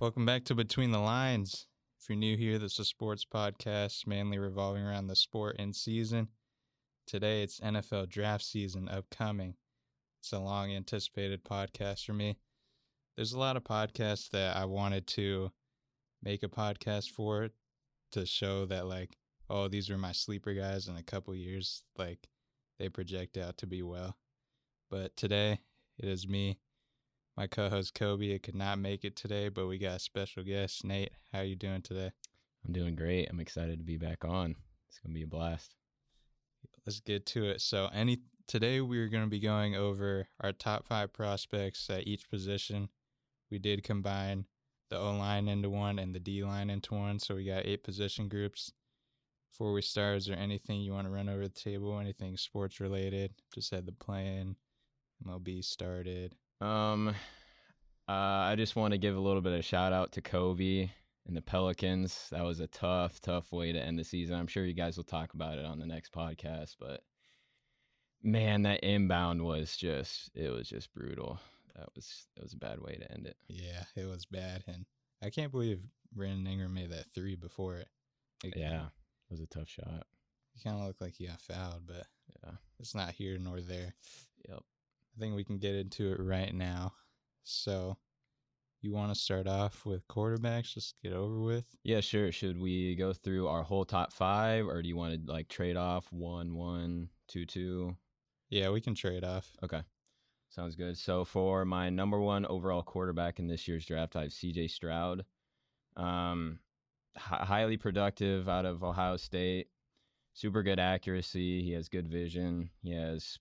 Welcome back to Between the Lines. If you're new here, this is a sports podcast mainly revolving around the sport in season. Today it's NFL draft season upcoming. It's a long anticipated podcast for me. There's a lot of podcasts that I wanted to make a podcast for to show that like, oh, these were my sleeper guys in a couple years, like they project out to be well. But today it is me my co-host Kobe could not make it today, but we got a special guest, Nate. How you doing today? I'm doing great. I'm excited to be back on. It's gonna be a blast. Let's get to it. So, any today we're going to be going over our top five prospects at each position. We did combine the O line into one and the D line into one, so we got eight position groups. Before we start, is there anything you want to run over the table? Anything sports related? Just had the plan. MLB started. Um, uh, I just want to give a little bit of shout out to Kobe and the Pelicans. That was a tough, tough way to end the season. I'm sure you guys will talk about it on the next podcast, but man, that inbound was just it was just brutal. That was that was a bad way to end it. Yeah, it was bad, and I can't believe Brandon Ingram made that three before it. it yeah, it was a tough shot. He kind of looked like he got fouled, but yeah, it's not here nor there. Yep. I think we can get into it right now. So, you want to start off with quarterbacks? Just get over with. Yeah, sure. Should we go through our whole top five, or do you want to like trade off one, one, two, two? Yeah, we can trade off. Okay, sounds good. So for my number one overall quarterback in this year's draft, I have C.J. Stroud. Um, highly productive out of Ohio State. Super good accuracy. He has good vision. He has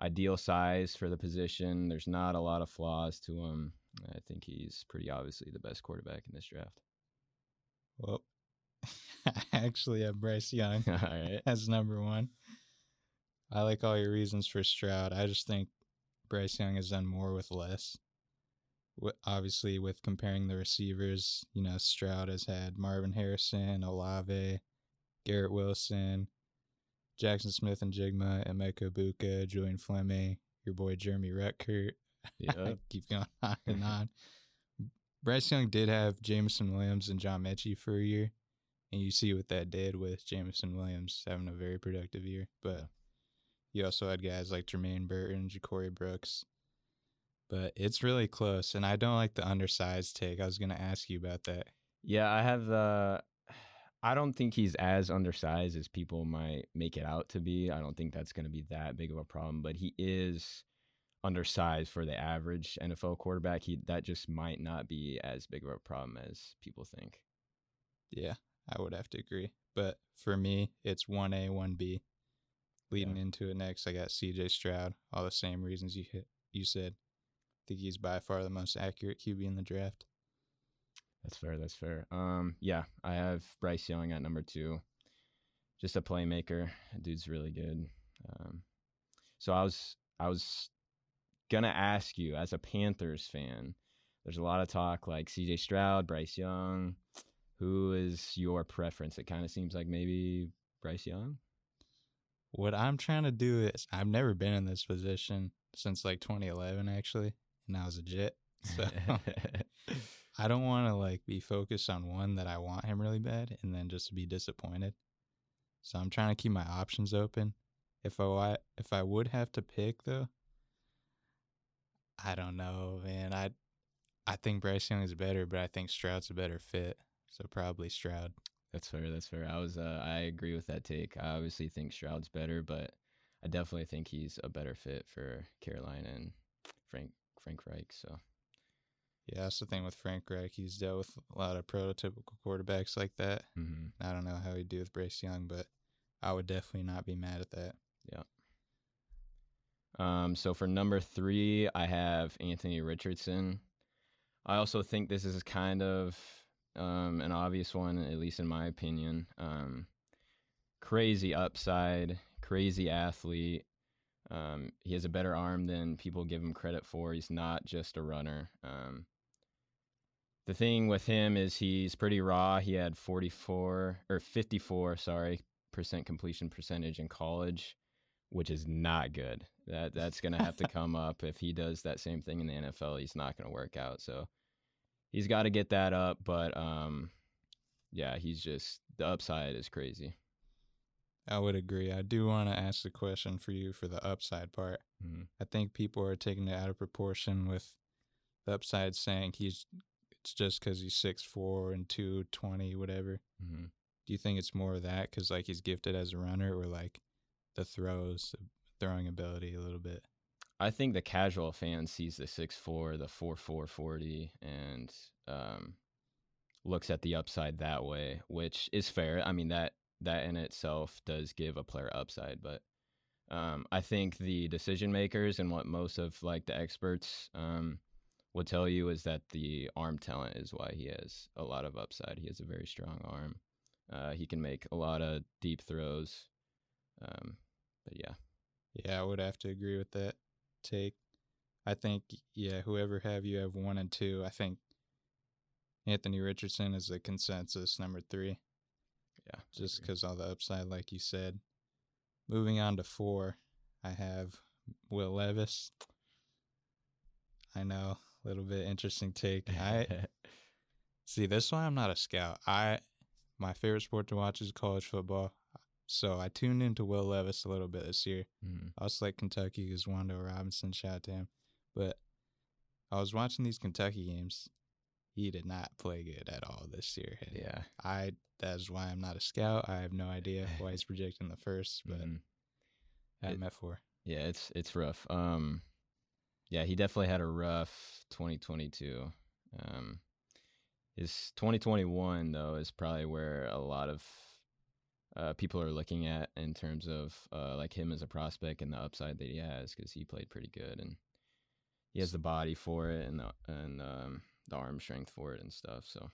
ideal size for the position. There's not a lot of flaws to him. I think he's pretty obviously the best quarterback in this draft. Well, I actually have Bryce Young right. as number one. I like all your reasons for Stroud. I just think Bryce Young has done more with less. Obviously, with comparing the receivers, you know, Stroud has had Marvin Harrison, Olave, Garrett Wilson, Jaxon Smith-Njigba, Emeka Egbuka, Julian Fleming, your boy Jeremy Ruckert. Yeah. Keep going on and on. Bryce Young did have Jameson Williams and John Metchie for a year. And you see what that did with Jameson Williams having a very productive year. But you also had guys like Jermaine Burton, Ja'Corey Brooks. But it's really close. And I don't like the undersized take. I was going to ask you about that. Yeah, I have the. I don't think he's as undersized as people might make it out to be. I don't think that's going to be that big of a problem, but he is undersized for the average NFL quarterback. He that just might not be as big of a problem as people think. Yeah, I would have to agree. But for me, it's 1A, 1B. Leading yeah. into it next, I got CJ Stroud. All the same reasons you hit, you said. I think he's by far the most accurate QB in the draft. That's fair. That's fair. Um, yeah, I have Bryce Young at number two. Just a playmaker. Dude's really good. Um, so I was I was gonna ask you as a Panthers fan. There's a lot of talk like C.J. Stroud, Bryce Young. Who is your preference? It kind of seems like maybe Bryce Young. What I'm trying to do is I've never been in this position since like 2011 actually, and I was a Jet. So I don't want to like be focused on one that I want him really bad and then just to be disappointed. So I'm trying to keep my options open. If I if I would have to pick though, I don't know, man. I I think Bryce Young is better, but I think Stroud's a better fit. So probably Stroud. That's fair. That's fair. I was uh, I agree with that take. I obviously think Stroud's better, but I definitely think he's a better fit for Carolina and Frank Frank Reich. So yeah, that's the thing with Frank Reich. He's dealt with a lot of prototypical quarterbacks like that. Mm-hmm. I don't know how he'd do with Bryce Young, but I would definitely not be mad at that. Yeah. Um, so for number three, I have Anthony Richardson. I also think this is kind of um, an obvious one, at least in my opinion. Um, crazy upside, crazy athlete. Um, he has a better arm than people give him credit for. He's not just a runner. Um, the thing with him is he's pretty raw. He had 44 or 54, sorry, percent completion percentage in college, which is not good. That that's going to have to come up if he does that same thing in the NFL. He's not going to work out. So he's got to get that up. But um, yeah, he's just the upside is crazy. I would agree. I do want to ask the question for you for the upside part. Mm-hmm. I think people are taking it out of proportion with the upside saying he's just because he's six four and two twenty whatever. Mm-hmm. Do you think it's more of that because like he's gifted as a runner or like the throws, throwing ability a little bit? I think the casual fan sees the six four, the four four forty, and um, looks at the upside that way, which is fair. I mean that that in itself does give a player upside, but um, I think the decision makers and what most of like the experts um, would tell you is that the arm talent is why he has a lot of upside. He has a very strong arm. Uh, he can make a lot of deep throws. Um, but yeah, Yeah, I would have to agree with that take. I think yeah, whoever have you have one and two. I think Anthony Richardson is the consensus number three. yeah, just because all the upside, like you said. Moving on to four, I have Will Levis. I know, a little bit interesting take. I see this one. I'm not a scout. I my favorite sport to watch is college football, so I tuned into Will Levis a little bit this year. Mhm. I also like Kentucky because Wan'Dale Robinson shot to him, but I was watching these Kentucky games. He did not play good at all this year. and yeah. I that's why I'm not a scout. I have no idea why he's projecting the first, but Mhm. I'm It- at four. Yeah, it's it's rough. Um, yeah, he definitely had a rough 2022. Um, his 2021 though is probably where a lot of uh, people are looking at in terms of uh, like him as a prospect and the upside that he has because he played pretty good and he has the body for it and the and um, the arm strength for it and stuff. So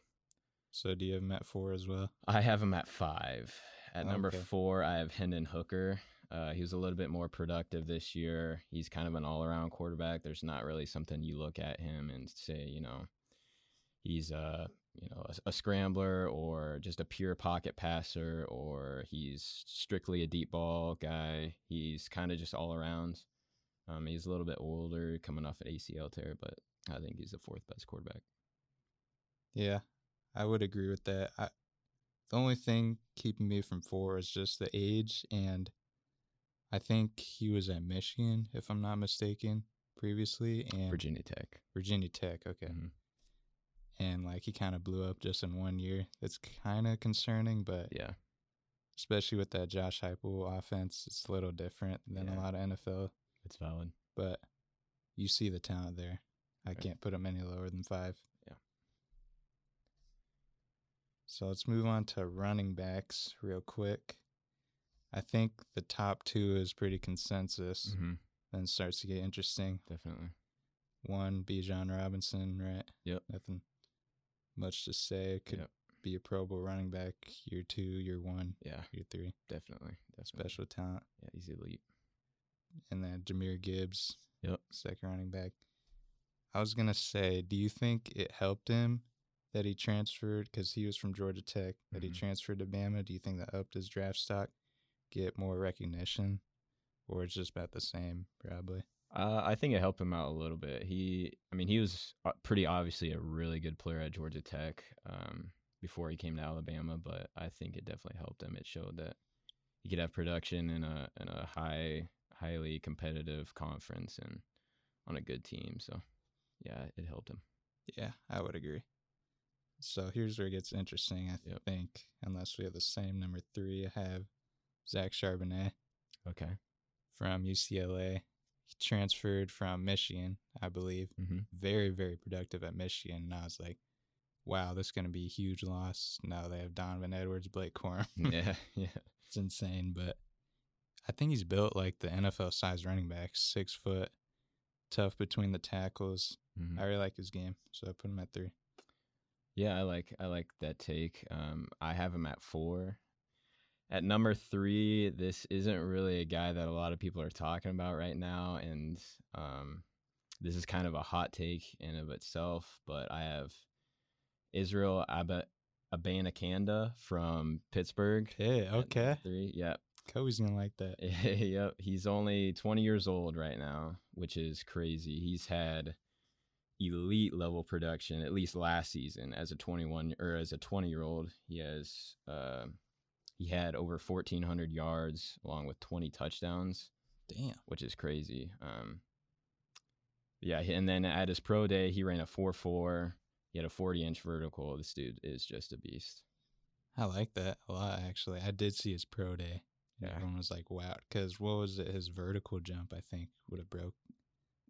So do you have him at four as well? I have him at five. At number Okay. four, I have Hendon Hooker. Uh, he was a little bit more productive this year. He's kind of an all around quarterback. There's not really something you look at him and say, you know, he's a you know a, a scrambler or just a pure pocket passer or he's strictly a deep ball guy. He's kind of just all around. Um, he's a little bit older, coming off an ACL tear, but I think he's the fourth best quarterback. Yeah, I would agree with that. I, the only thing keeping me from four is just the age, and I think he was at Michigan, if I'm not mistaken, previously, and Virginia Tech. Virginia Tech. Okay, Mhm. and like he kind of blew up just in one year. That's kind of concerning, but Yeah. especially with that Josh Heupel offense, it's a little different than a lot of NFL. It's valid. But you see the talent there. I Right. can't put him any lower than five. Yeah. So let's move on to running backs real quick. I think the top two is pretty consensus. Mm-hmm. Then starts to get interesting. Definitely. One, Bijan Robinson, right? Yep. Nothing much to say. Could Yep. be a Pro Bowl running back year two, year one, Yeah, year three. definitely. Definitely. Special talent. Yeah, he's elite. And then Jahmyr Gibbs, Yep. second running back. I was gonna say, do you think it helped him that he transferred because he was from Georgia Tech? That he Mhm. transferred to Bama. Do you think that upped his draft stock, get more recognition, or it's just about the same? Probably. Uh, I think it helped him out a little bit. He, I mean, he was uh, pretty obviously a really good player at Georgia Tech um, before he came to Alabama, but I think it definitely helped him. It showed that he could have production in a in a high, highly competitive conference and on a good team. So, yeah, it helped him. Yeah, I would agree. So here's where it gets interesting. I Yep. think, unless we have the same number three, I have Zach Charbonnet Okay. from UCLA. He transferred from Michigan, I believe. Mm-hmm. very, very productive at Michigan. And I was like, wow, this is going to be a huge loss. Now they have Donovan Edwards, Blake Corum. yeah, yeah, it's insane. But I think he's built like the NFL size running back, six foot, tough between the tackles. Mhm. I really like his game. So I put him at three. Yeah, I like I like that take. Um, I have him at four. At number three, this isn't really a guy that a lot of people are talking about right now, and um, this is kind of a hot take in of itself. But I have Israel Ab- Abanikanda from Pittsburgh. Hey, okay. Three, yep, Kobe's going to like that. yep. He's only 20 years old right now, which is crazy. He's had elite level production at least last season as a 21 or as a 20 year old. He has uh, he had over 1400 yards along with 20 touchdowns, Damn. which is crazy. Um, yeah, and then at his pro day, he ran a 4 4. He had a 40 inch vertical. This dude is just a beast. I like that a lot, actually. I did see his pro day. Yeah. Everyone was like, wow. Because what was it? His vertical jump, I think, would have broke,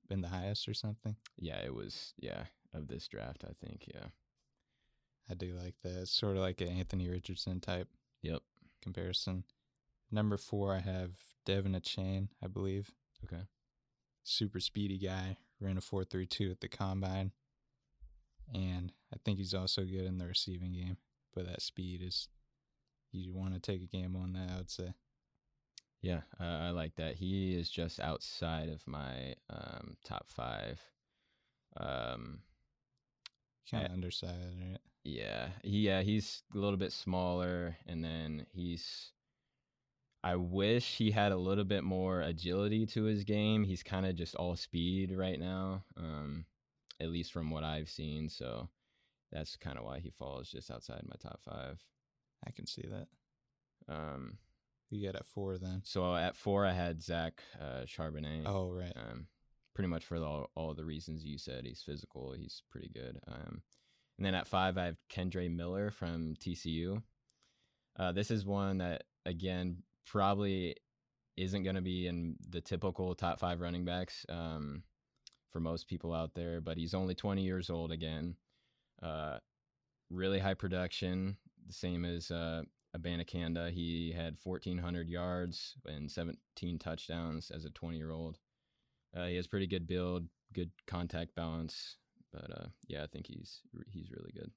been the highest or something. Yeah, it was, yeah, of this draft, I think. Yeah. I do like that. It's sort of like an Anthony Richardson type Yep. Comparison. Number four, I have Devon Achane, I believe. Okay. Super speedy guy. Ran a 4.32 at the combine. And I think he's also good in the receiving game. But that speed is, you want to take a gamble on that, I would say. Yeah, uh, I like that. He is just outside of my um, top five. Um, Kind of undersized, right? Yeah, he, yeah, he's a little bit smaller, and then he's. I wish he had a little bit more agility to his game. He's kind of just all speed right now, um, at least from what I've seen. So that's kind of why he falls just outside my top five. I can see that. Um, You get at four then. so at four, I had Zach uh, Charbonnet. Oh, right. um, pretty much for all, all the reasons you said. He's physical. He's pretty good. Um, and then at five, I have Kendre Miller from TCU. Uh, this is one that again probably isn't going to be in the typical top five running backs um, for most people out there, but he's only 20 years old again. Uh, really high production, the same as uh, Abanikanda. He had 1,400 yards and 17 touchdowns as a 20 year old. Uh, he has pretty good build, good contact balance, but uh, yeah, I think he's he's really good.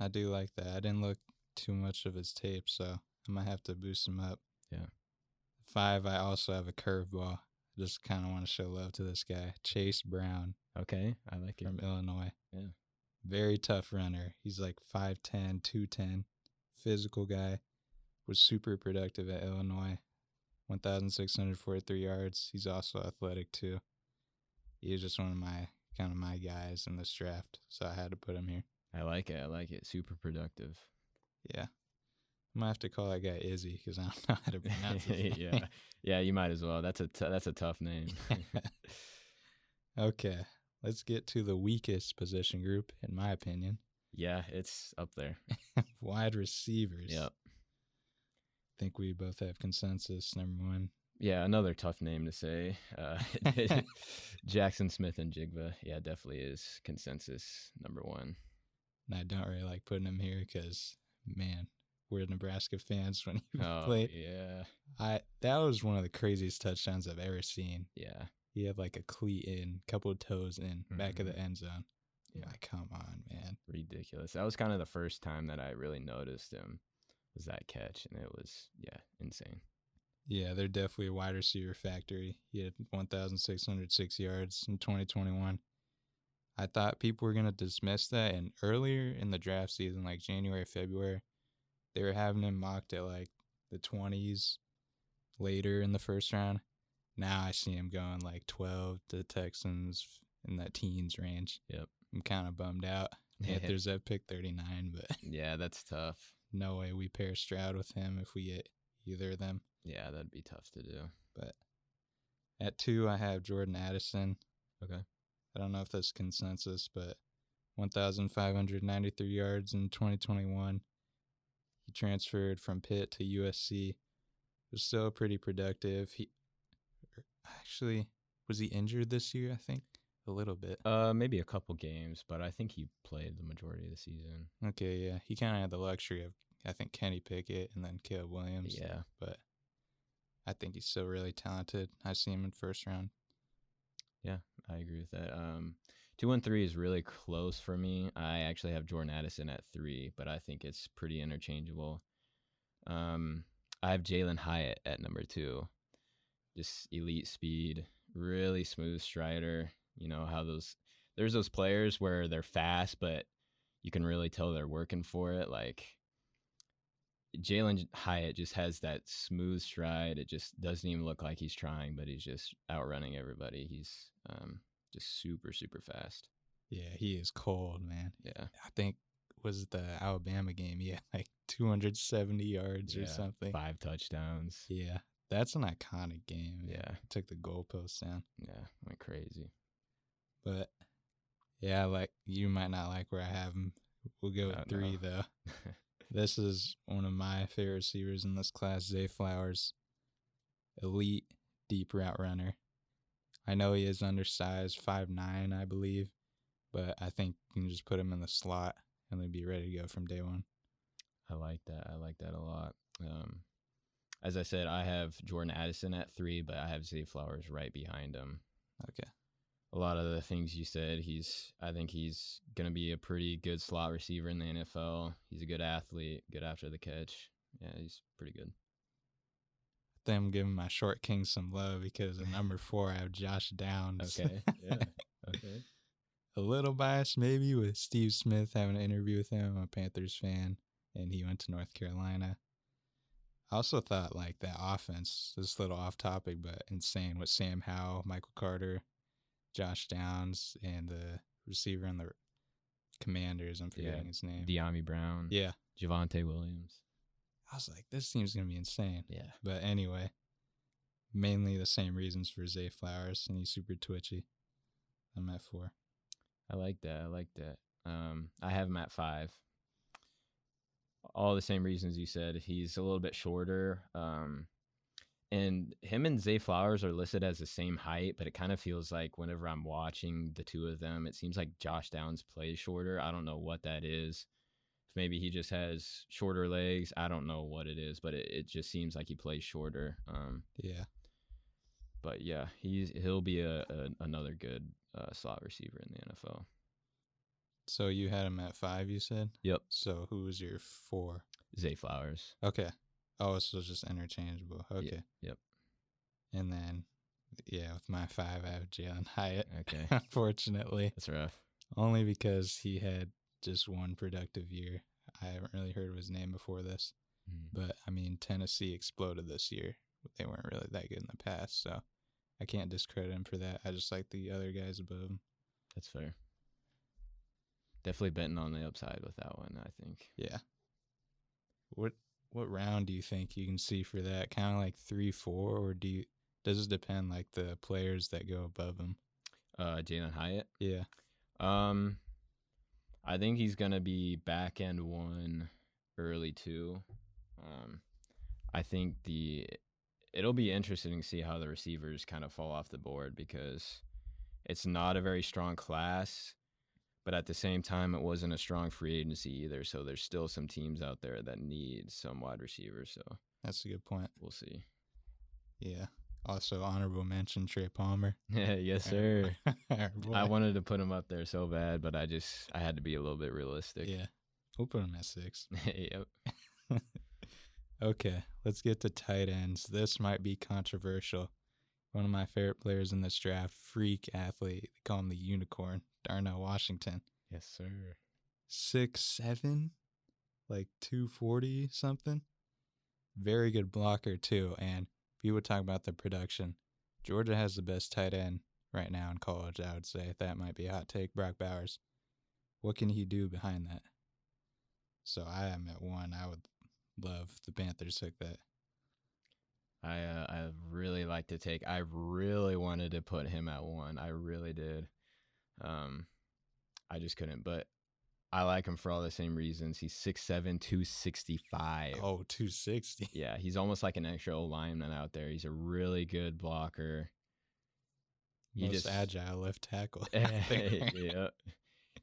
I do like that. I didn't look too much of his tape, so I might have to boost him up. Yeah. Five, I also have a curveball. Just kind of want to show love to this guy, Chase Brown Okay, I like it. from Illinois. Yeah. Very tough runner. He's like 5'10, 210, physical guy. Was super productive at Illinois. 1,643 yards. He's also athletic too. He was just one of my kind of my guys in this draft, so I had to put him here. I like it. I like it. Super productive. Yeah. I might have to call that guy Izzy because I don't know how to pronounce his yeah, yeah. You might as well. That's a t- that's a tough name. okay. Let's get to the weakest position group, in my opinion. yeah, it's up there. Wide receivers. Yep. think we both have consensus. Number one. Yeah, another tough name to say. Uh, Jaxon Smith-Njigba. Yeah, definitely is consensus number one. And I don't really like putting him here because, man, we're Nebraska fans when he Oh, played. yeah, I that was one of the craziest touchdowns I've ever seen. yeah, He had like a cleat in, couple of toes in, back of the end zone. Yeah. Like, come on, man. ridiculous. That was kind of the first time that I really noticed him was that catch, and it was yeah, insane. Yeah, they're definitely a wide receiver factory. He had 1,606 yards in 2021. I thought people were going to dismiss that. And earlier in the draft season, like January, February, they were having him mocked at like the 20s later in the first round. Now I see him going like 12 to Texans in that teens range. Yep. I'm kind of bummed out. Panthers have pick 39, but yeah, that's tough. no way we pair Stroud with him if we get either of them. Yeah, that'd be tough to do. But at two, I have Jordan Addison. Okay. I don't know if that's consensus, but 1,593 yards in 2021. He transferred from Pitt to USC. Was still pretty productive. He er, actually was he injured this year? I think a little bit. Uh, maybe a couple games, but I think he played the majority of the season. Okay, yeah, he kind of had the luxury of I think Kenny Pickett and then Caleb Williams. Yeah, but I think he's still really talented. I see him in first round. Yeah, I agree with that. Um, two and three is really close for me. I actually have Jordan Addison at three, but I think it's pretty interchangeable. Um, I have Jalin Hyatt at number two. Just elite speed, really smooth strider. You know how those there's those players where they're fast, but you can really tell they're working for it. Like Jalin Hyatt just has that smooth stride. It just doesn't even look like he's trying, but he's just outrunning everybody. He's um, just super super fast. Yeah, he is cold, man. Yeah, I think was it the Alabama game. Yeah, like 270 yards or something. five touchdowns. Yeah, that's an iconic game. man. Yeah. It took the goalposts down. Yeah, went crazy. But yeah, like you might not like where I have him. We'll go with Oh, three no. though. This is one of my favorite receivers in this class, Zay Flowers. Elite deep route runner. I know he is undersized, five nine, I believe, but I think you can just put him in the slot and they'd be ready to go from day one. I like that. I like that a lot. Um, as I said, I have Jordan Addison at three, but I have Zay Flowers right behind him. Okay. A lot of the things you said, he's. I think he's gonna be a pretty good slot receiver in the NFL. He's a good athlete, good after the catch. Yeah, he's pretty good. I think I'm giving my short king some love because at number four I have Josh Downs. Okay. Yeah. Okay. a little biased maybe with Steve Smith having an interview with him. I'm a Panthers fan, and he went to North Carolina. I also thought like that offense, this little off topic, but insane with Sam Howell, Michael Carter, Josh Downs, and the receiver on the Commanders. I'm forgetting his name. Dyami Brown. yeah, Javonte Williams. I was like, this team's gonna be insane. Yeah. But anyway, mainly the same reasons for Zay Flowers, and he's super twitchy. I'm at four. I like that. I like that. Um, I have him at five. All the same reasons you said. He's a little bit shorter. Um, and him and Zay Flowers are listed as the same height, but it kind of feels like whenever I'm watching the two of them, it seems like Josh Downs plays shorter. I don't know what that is. If maybe he just has shorter legs. I don't know what it is, but it, it just seems like he plays shorter. Um, Yeah. but yeah, he's he'll be a, a another good uh, slot receiver in the NFL. So you had him at five, you said? Yep. So who was your four? Zay Flowers. Okay. Oh, so it's just interchangeable. Okay. Yep. And then, yeah, with my five, I have Jalin Hyatt. Okay. Unfortunately, That's rough. only because he had just one productive year. I haven't really heard of his name before this, mm. but I mean, Tennessee exploded this year. They weren't really that good in the past, so I can't discredit him for that. I just like the other guys above him. That's fair. Definitely betting on the upside with that one, I think. Yeah. What what round do you think you can see for that? Kind of like three, four, or do you? Does it depend like the players that go above him? Uh Jalin Hyatt. Yeah. Um I think he's gonna be back end one, early two. Um I think the it'll be interesting to see how the receivers kind of fall off the board because it's not a very strong class, but at the same time it wasn't a strong free agency either. So there's still some teams out there that need some wide receivers. So That's a good point. we'll see. Yeah. Also, honorable mention Trey Palmer. Yeah, yes, sir. I wanted to put him up there so bad, but I just I had to be a little bit realistic. Yeah. We'll put him at six. yep. Okay, let's get to tight ends. This might be controversial. One of my favorite players in this draft, freak athlete. They call him the unicorn, Darnell Washington. Yes, sir. Six seven, like two forty something. Very good blocker too. And if you would talk about the production, Georgia has the best tight end right now in college. I would say that might be a hot take. Brock Bowers. What can he do behind that? So I am at one. I would love the Panthers took that. I uh, I really like to take. I really wanted to put him at one. I really did. Um, I just couldn't. But I like him for all the same reasons. He's 6'7", 265. Oh, 260. Yeah, he's almost like an extra old lineman out there. He's a really good blocker. He Most just- agile left tackle. yeah.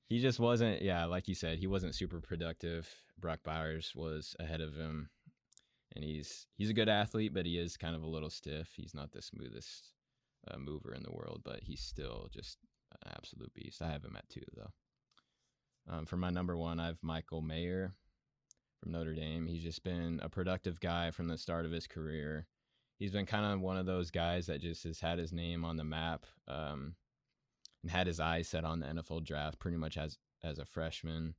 He just wasn't, yeah, like you said, he wasn't super productive. Brock Bowers was ahead of him. And he's he's a good athlete, but he is kind of a little stiff. He's not the smoothest uh, mover in the world, but he's still just an absolute beast. I have him at two, though. Um, for my number one, I have Michael Mayer from Notre Dame. He's just been a productive guy from the start of his career. He's been kind of one of those guys that just has had his name on the map. Um, and had his eyes set on the NFL draft pretty much as as a freshman.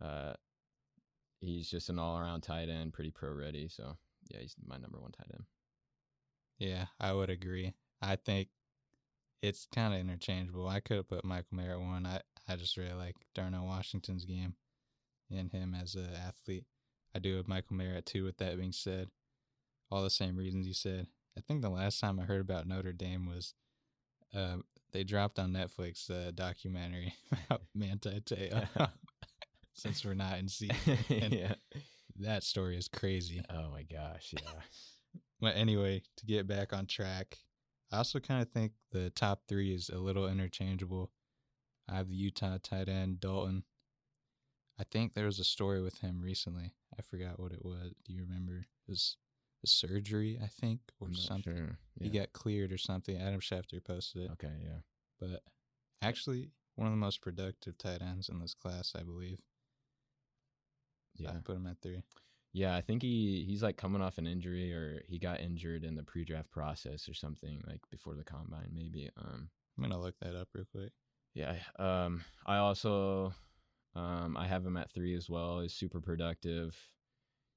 Uh, he's just an all around tight end, pretty pro ready. So yeah, he's my number one tight end. Yeah, I would agree. I think it's kind of interchangeable. I could have put Michael at one. I, I just really like Darnell Washington's game and him as an athlete. I do have Michael at two. With that being said, all the same reasons you said. I think the last time I heard about Notre Dame was uh, they dropped on Netflix a documentary about Manti Te'o. Since we're not in season, yeah. that story is crazy. Oh my gosh. Yeah. But anyway, to get back on track, I also kind of think the top three is a little interchangeable. I have the Utah tight end Dalton. I think there was a story with him recently. I forgot what it was. Do you remember? It was a surgery, I think, or I'm something. Sure. He got cleared or something. Adam Schefter posted it. Okay. Yeah. But actually, one of the most productive tight ends in this class, I believe. So Yeah. I put him at three. Yeah, I think he he's like coming off an injury or he got injured in the pre-draft process or something like before the combine maybe. Um I'm gonna look that up real quick. yeah, um I also um I have him at 3 as well. He's super productive.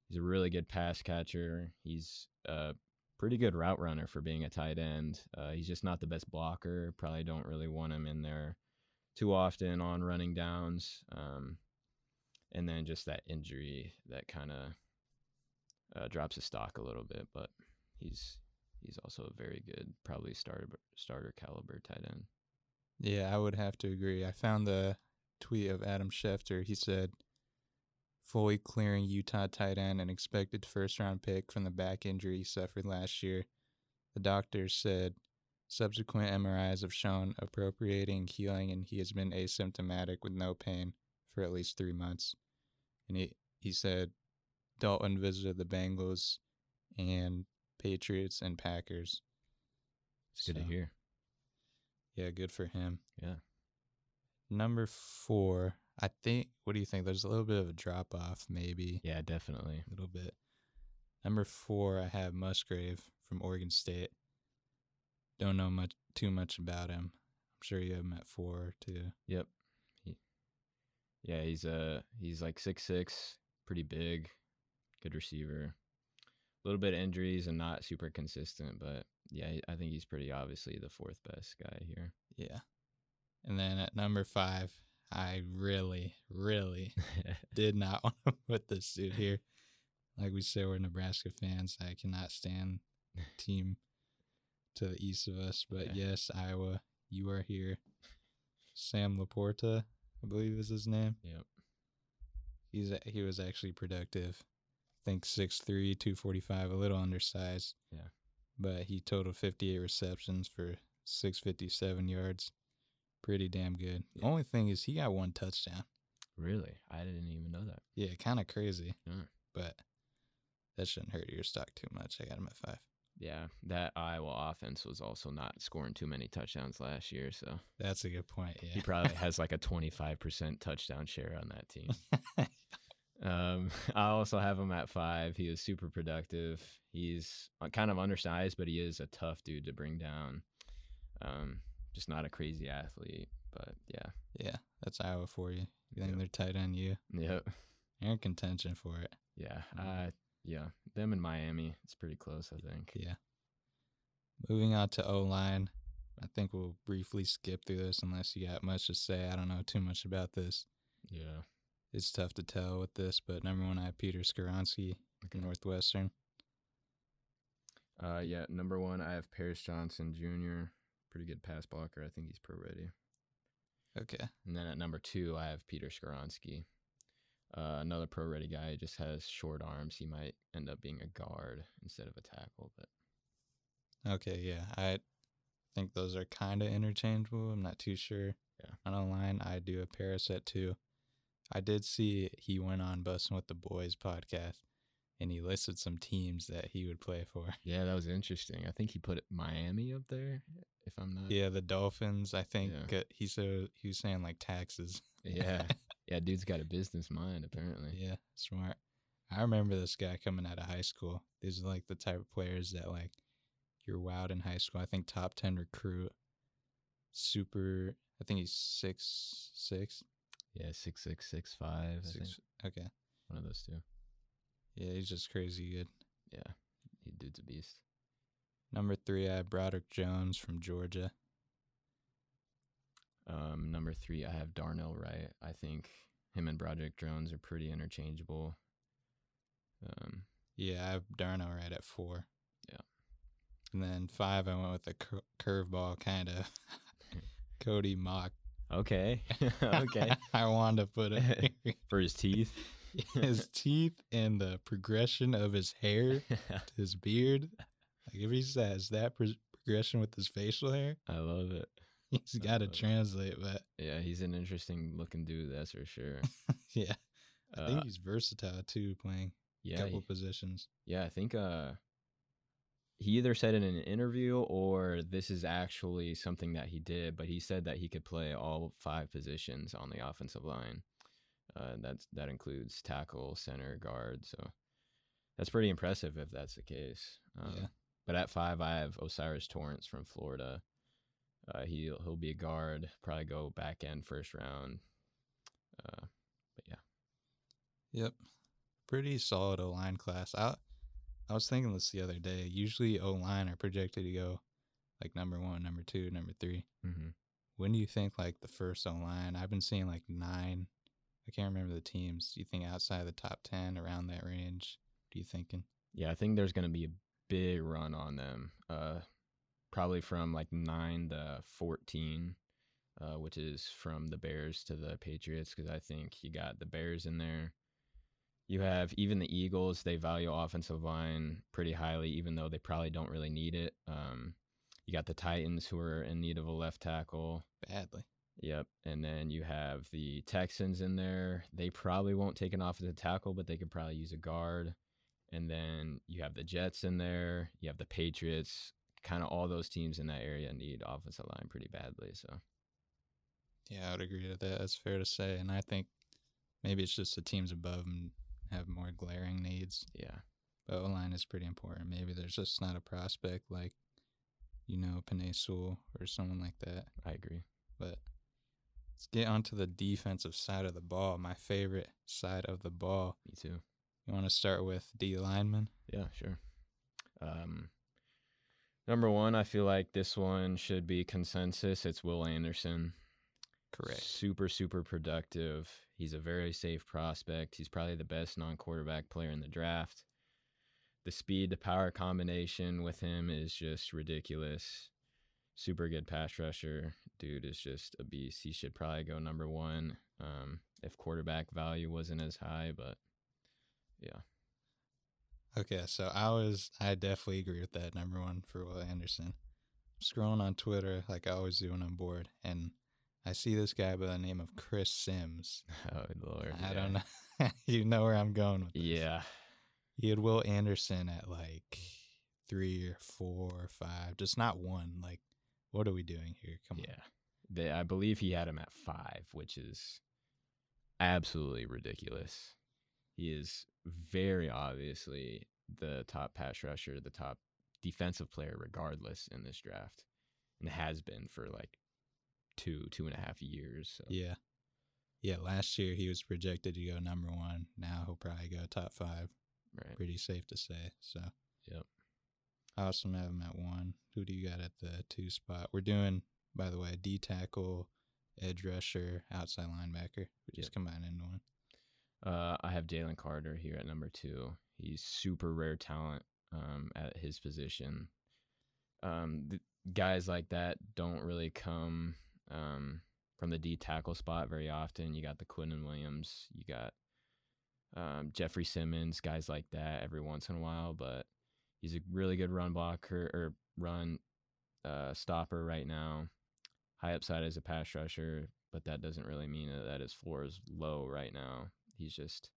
He's a really good pass catcher. He's a pretty good route runner for being a tight end. Uh, he's just not the best blocker. Probably don't really want him in there too often on running downs. Um and then just that injury that kind of uh, drops his stock a little bit, but he's he's also a very good, probably starter starter caliber tight end. Yeah, I would have to agree. I found the tweet of Adam Schefter. He said, fully clearing Utah tight end and expected first round pick from the back injury he suffered last year. The doctors said subsequent MRIs have shown appropriating healing and he has been asymptomatic with no pain for at least three months. And he, he said Dalton visited the Bengals and Patriots and Packers. It's good to hear. Yeah, good for him. Yeah. Number four, I think. What do you think? There's a little bit of a drop off, maybe Yeah, definitely. a little bit. Number four, I have Musgrave from Oregon State. Don't know much too much about him. I'm sure you have him at four too. Yep. He, yeah, he's uh he's like six six, pretty big, good receiver. A little bit of injuries and not super consistent, but yeah, I think he's pretty obviously the fourth best guy here. Yeah. And then at number five, I really, really did not want to put this dude here. Like we said, we're Nebraska fans. I cannot stand team to the east of us. But Yeah. yes, Iowa, you are here. Sam LaPorta, I believe is his name. yep. He's a- he was actually productive. I think 6'3", 245, a little undersized. Yeah. But he totaled 58 receptions for 657 yards. Pretty damn good. The Yeah. only thing is he got one touchdown. Really? I didn't even know that. Yeah, kind of crazy. Yeah. But that shouldn't hurt your stock too much. I got him at five. Yeah, that Iowa offense was also not scoring too many touchdowns last year, so That's a good point. Yeah. he probably has like a 25% touchdown share on that team. Um, I also have him at five. He is super productive. He's uh, kind of undersized, but he is a tough dude to bring down. Um, just not a crazy athlete, but yeah. yeah, that's Iowa for you. You think Yep. they're tight on you? Yep. You're in contention for it. Yeah. Uh, yeah. Them in Miami, it's pretty close, I think. Yeah. Moving on to O line. I think we'll briefly skip through this unless you got much to say. I don't know too much about this. Yeah. It's tough to tell with this, but number one, I have Peter Skoronski from Northwestern. Uh, yeah. Number one, I have Paris Johnson Jr. Pretty good pass blocker. I think he's pro ready. Okay. And then at number two, I have Peter Skoronski. Uh, another pro ready guy just has short arms. He might end up being a guard instead of a tackle, but Okay, yeah. I think those are kind of interchangeable. I'm not too sure. Yeah. On a line, I do a Paris at two. I did see he went on Bussin' with the Boys podcast and he listed some teams that he would play for. yeah, that was interesting. I think he put Miami up there, if I'm not. Yeah, the Dolphins, I think Yeah. uh, he said he was saying like taxes. Yeah. Yeah, dude's got a business mind, apparently. Yeah, smart. I remember this guy coming out of high school. These are like the type of players that like you're wowed in high school. I think top ten recruit. Super I think he's six six. Yeah, six six six five. Six okay. One of those two. Yeah, he's just crazy good. Yeah, he dude's a beast. Number three, I have Broderick Jones from Georgia. Um, number three, I have Darnell Wright. I think him and Broderick Jones are pretty interchangeable. Um, Yeah, I have Darnell Wright at four. Yeah. And then five, I went with a cur- curveball kind of Cody Mauch. Okay, okay. I wanted to put it For his teeth. his teeth and the progression of his hair, to his beard. Like if he says that pro- progression with his facial hair, I love it. he's got to it. translate. But Yeah, he's an interesting looking dude, that's for sure. yeah, I Uh, think he's versatile too, playing a yeah, couple he- positions. yeah. I think uh, he either said in an interview or this is actually something that he did, but he said that he could play all five positions on the offensive line. Uh, that's that includes tackle, center, guard. So that's pretty impressive if that's the case. Um, Yeah. But at five, I have O'Cyrus Torrence from Florida. Uh, he he'll be a guard, probably go back end first round. Uh, but yeah, Yep. Pretty solid O line class. I I was thinking this the other day. Usually O line are projected to go like number one, number two, number three. mm-hmm. When do you think like the first O line? I've been seeing like nine. I can't remember the teams. Do you think outside of the top ten, around that range? What are you thinking? Yeah, I think there's going to be a big run on them. Uh, probably from like nine to fourteen, uh, which is from the Bears to the Patriots, because I think you got the Bears in there. You have even the Eagles. They value offensive line pretty highly, even though they probably don't really need it. Um, you got the Titans, who are in need of a left tackle. Badly. Yep. And then you have the Texans in there. They probably won't take an offensive tackle, but they could probably use a guard. And then you have the Jets in there. You have the Patriots. Kind of all those teams in that area need offensive line pretty badly. So Yeah, I would agree with that. That's fair to say. And I think maybe it's just the teams above them have more glaring needs. yeah, But O line is pretty important. Maybe there's just not a prospect like, you know, Penei Sewell or someone like that. I agree. But let's get onto the defensive side of the ball. My favorite side of the ball. Me too. You want to start with D lineman? Yeah, sure. Um, number one, I feel like this one should be consensus. It's Will Anderson. Super, super productive. He's a very safe prospect. He's probably the best non quarterback player in the draft. The speed to power combination with him is just ridiculous. Super good pass rusher. Dude is just a beast. He should probably go number one um, if quarterback value wasn't as high, but yeah. Okay, so I was I definitely agree with that number one for Will Anderson. Scrolling on Twitter like I always do when I'm bored, and I see this guy by the name of Chris Sims. Oh, Lord. I yeah. don't know. you know where I'm going with this. Yeah. He had Will Anderson at like three or four or five, just not one. Like, what are we doing here? Come on. Yeah. They, I believe he had him at five, which is absolutely ridiculous. He is very obviously the top pass rusher, the top defensive player, regardless, in this draft, and has been for like two, two and a half years. So. Yeah. Yeah, last year he was projected to go number one. Now he'll probably go top five. Right. Pretty safe to say. So, Yep. I also have him at one. Who do you got at the two spot? We're doing, by the way, D tackle, edge rusher, outside linebacker. We just Yep. combine into one. Uh, I have Jalen Carter here at number two. He's super rare talent um, at his position. Um, the guys like that don't really come um, from the D tackle spot very often. You got the Quinnen Williams, you got um, Jeffrey Simmons, guys like that every once in a while, but he's a really good run blocker or run uh, stopper right now. High upside as a pass rusher, but that doesn't really mean that his floor is low right now. He's just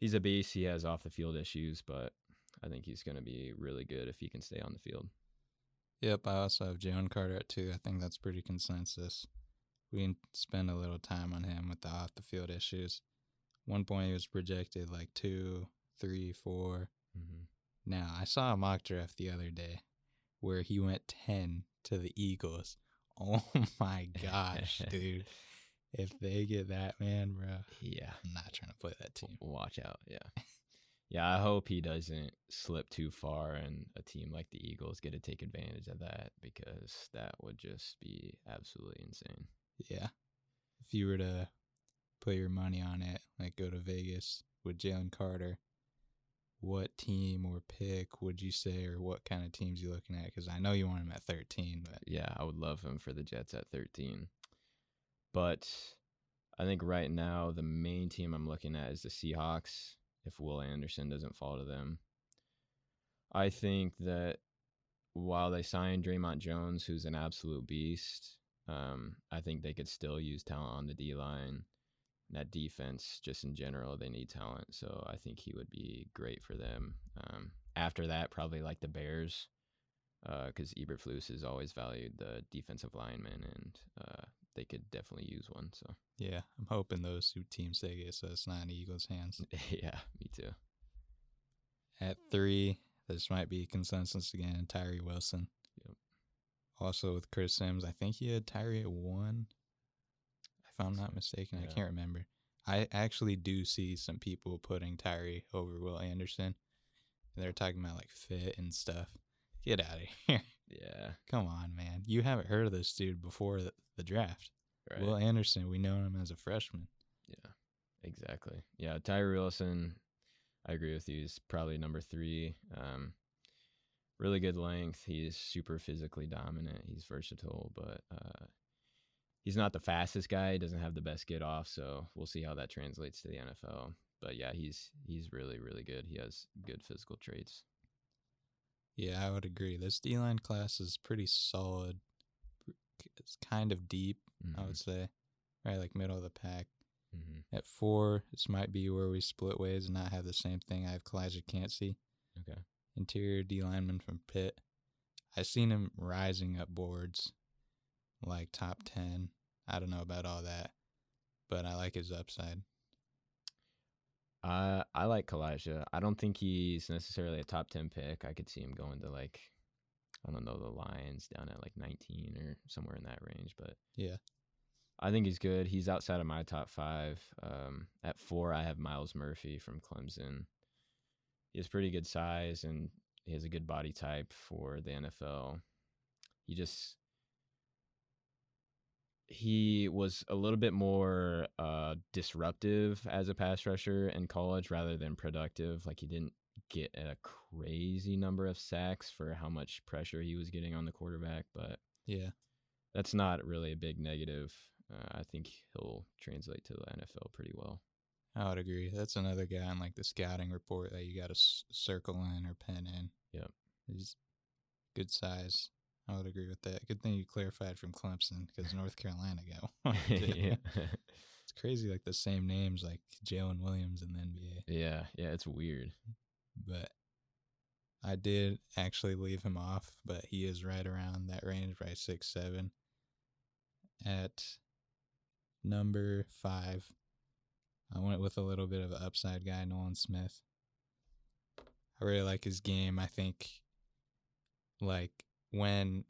he's a beast. He has off the field issues, but I think he's going to be really good if he can stay on the field. Yep, I also have Jalen Carter at two. I think that's pretty consensus. We can spend a little time on him with the off the field issues. One point he was projected like two, three, four. Mm-hmm. Now I saw a mock draft the other day where he went ten to the Eagles. Oh my gosh, dude! If they get that man, bro, Yeah, I'm not trying to play that team. watch out. Yeah, yeah. I hope he doesn't slip too far, and a team like the Eagles get to take advantage of that because that would just be absolutely insane. Yeah. If you were to put your money on it, like go to Vegas with Jalen Carter, what team or pick would you say, or what kind of teams you looking at? Because I know you want him at 13, but Yeah, I would love him for the Jets at 13. But I think right now the main team I'm looking at is the Seahawks if Will Anderson doesn't fall to them. I think that while they signed Dre'Mont Jones, who's an absolute beast, um, I think they could still use talent on the D line. That defense, just in general, they need talent. So I think he would be great for them. Um, after that, probably like the Bears, because uh, Eberflus has always valued the defensive lineman, and uh, they could definitely use one. So yeah, I'm hoping those two teams take it, so it's not in Eagles' hands. yeah, me too. At three, this might be consensus again. Tyree Wilson. Yep. Also with Chris Sims, I think he had Tyree at one. If I'm not mistaken, Yeah. I can't remember. I actually do see some people putting Tyree over Will Anderson. And they're talking about like fit and stuff. Get out of here. Yeah, Come on, man. You haven't heard of this dude before the, the draft. right. Will Anderson, we know him as a freshman. Yeah, exactly. Yeah, Tyree Wilson, I agree with you. He's probably number three. Um, really good length. He's super physically dominant. He's versatile, but uh, he's not the fastest guy. He doesn't have the best get off, so we'll see how that translates to the NFL. But yeah, he's he's really really good. He has good physical traits. Yeah, I would agree. This D line class is pretty solid. It's kind of deep, I Mhm, would say. Right, like middle of the pack. mhm. At four, this might be where we split ways and not have the same thing. I have Calijah Kancey, Okay. interior D lineman from Pitt. I've seen him rising up boards, like top 10. I don't know about all that, but I like his upside. I I like Calijah. I don't think he's necessarily a top ten pick. I could see him going to like I don't know the Lions down at like nineteen or somewhere in that range. But Yeah. I think he's good. He's outside of my top five. Um, at four, I have Myles Murphy from Clemson. He has pretty good size and he has a good body type for the NFL. He just he was a little bit more uh, disruptive as a pass rusher in college rather than productive. Like he didn't get a crazy number of sacks for how much pressure he was getting on the quarterback, but Yeah. that's not really a big negative. Uh, I think he'll translate to the NFL pretty well. I would agree. That's another guy in like the scouting report that you got to s- circle in or pen in. Yep. He's good size. I would agree with that. Good thing you clarified from Clemson because North Carolina got one. yeah. It's crazy, like the same names like Jalen Williams in the NBA. yeah, yeah, it's weird. But I did actually leave him off, but he is right around that range, right six seven. At number five, I went with a little bit of an upside guy, Nolan Smith. I really like his game. I think, like when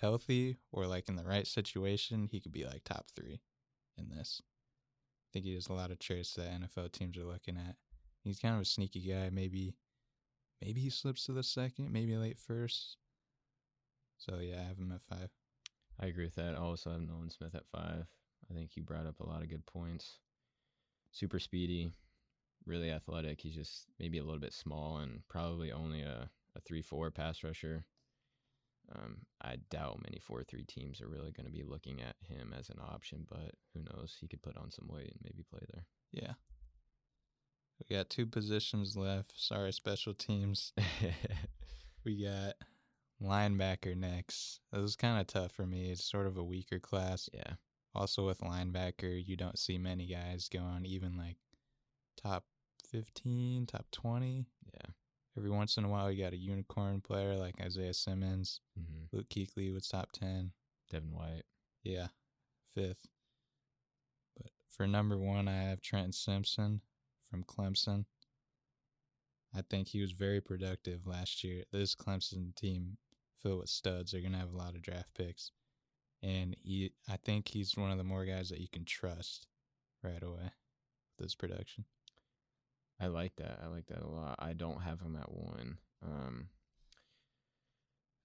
healthy or like in the right situation, he could be like top three in this. I think he has a lot of traits that NFL teams are looking at. He's kind of a sneaky guy. Maybe, maybe he slips to the second, maybe late first. So yeah, I have him at five. I agree with that. I also have Nolan Smith at five. I think he brought up a lot of good points. Super speedy, really athletic. He's just maybe a little bit small and probably only a, a 3 4 pass rusher. Um, I doubt many 4 3 teams are really going to be looking at him as an option, but who knows? He could put on some weight and maybe play there. Yeah. We got two positions left. Sorry, special teams. We got linebacker next. This is kind of tough for me. It's sort of a weaker class. yeah. Also, with linebacker, you don't see many guys go on even like top 15, top 20. Yeah. Every once in a while, you got a unicorn player like Isaiah Simmons. hmm Luke Kuechly was top 10. Devin White. Yeah, fifth. But for number one, I have Trenton Simpson from Clemson. I think he was very productive last year. This Clemson team filled with studs. They're gonna have a lot of draft picks, and he, I think he's one of the more guys that you can trust right away with his production. I like that. I like that a lot. I don't have him at one. Um,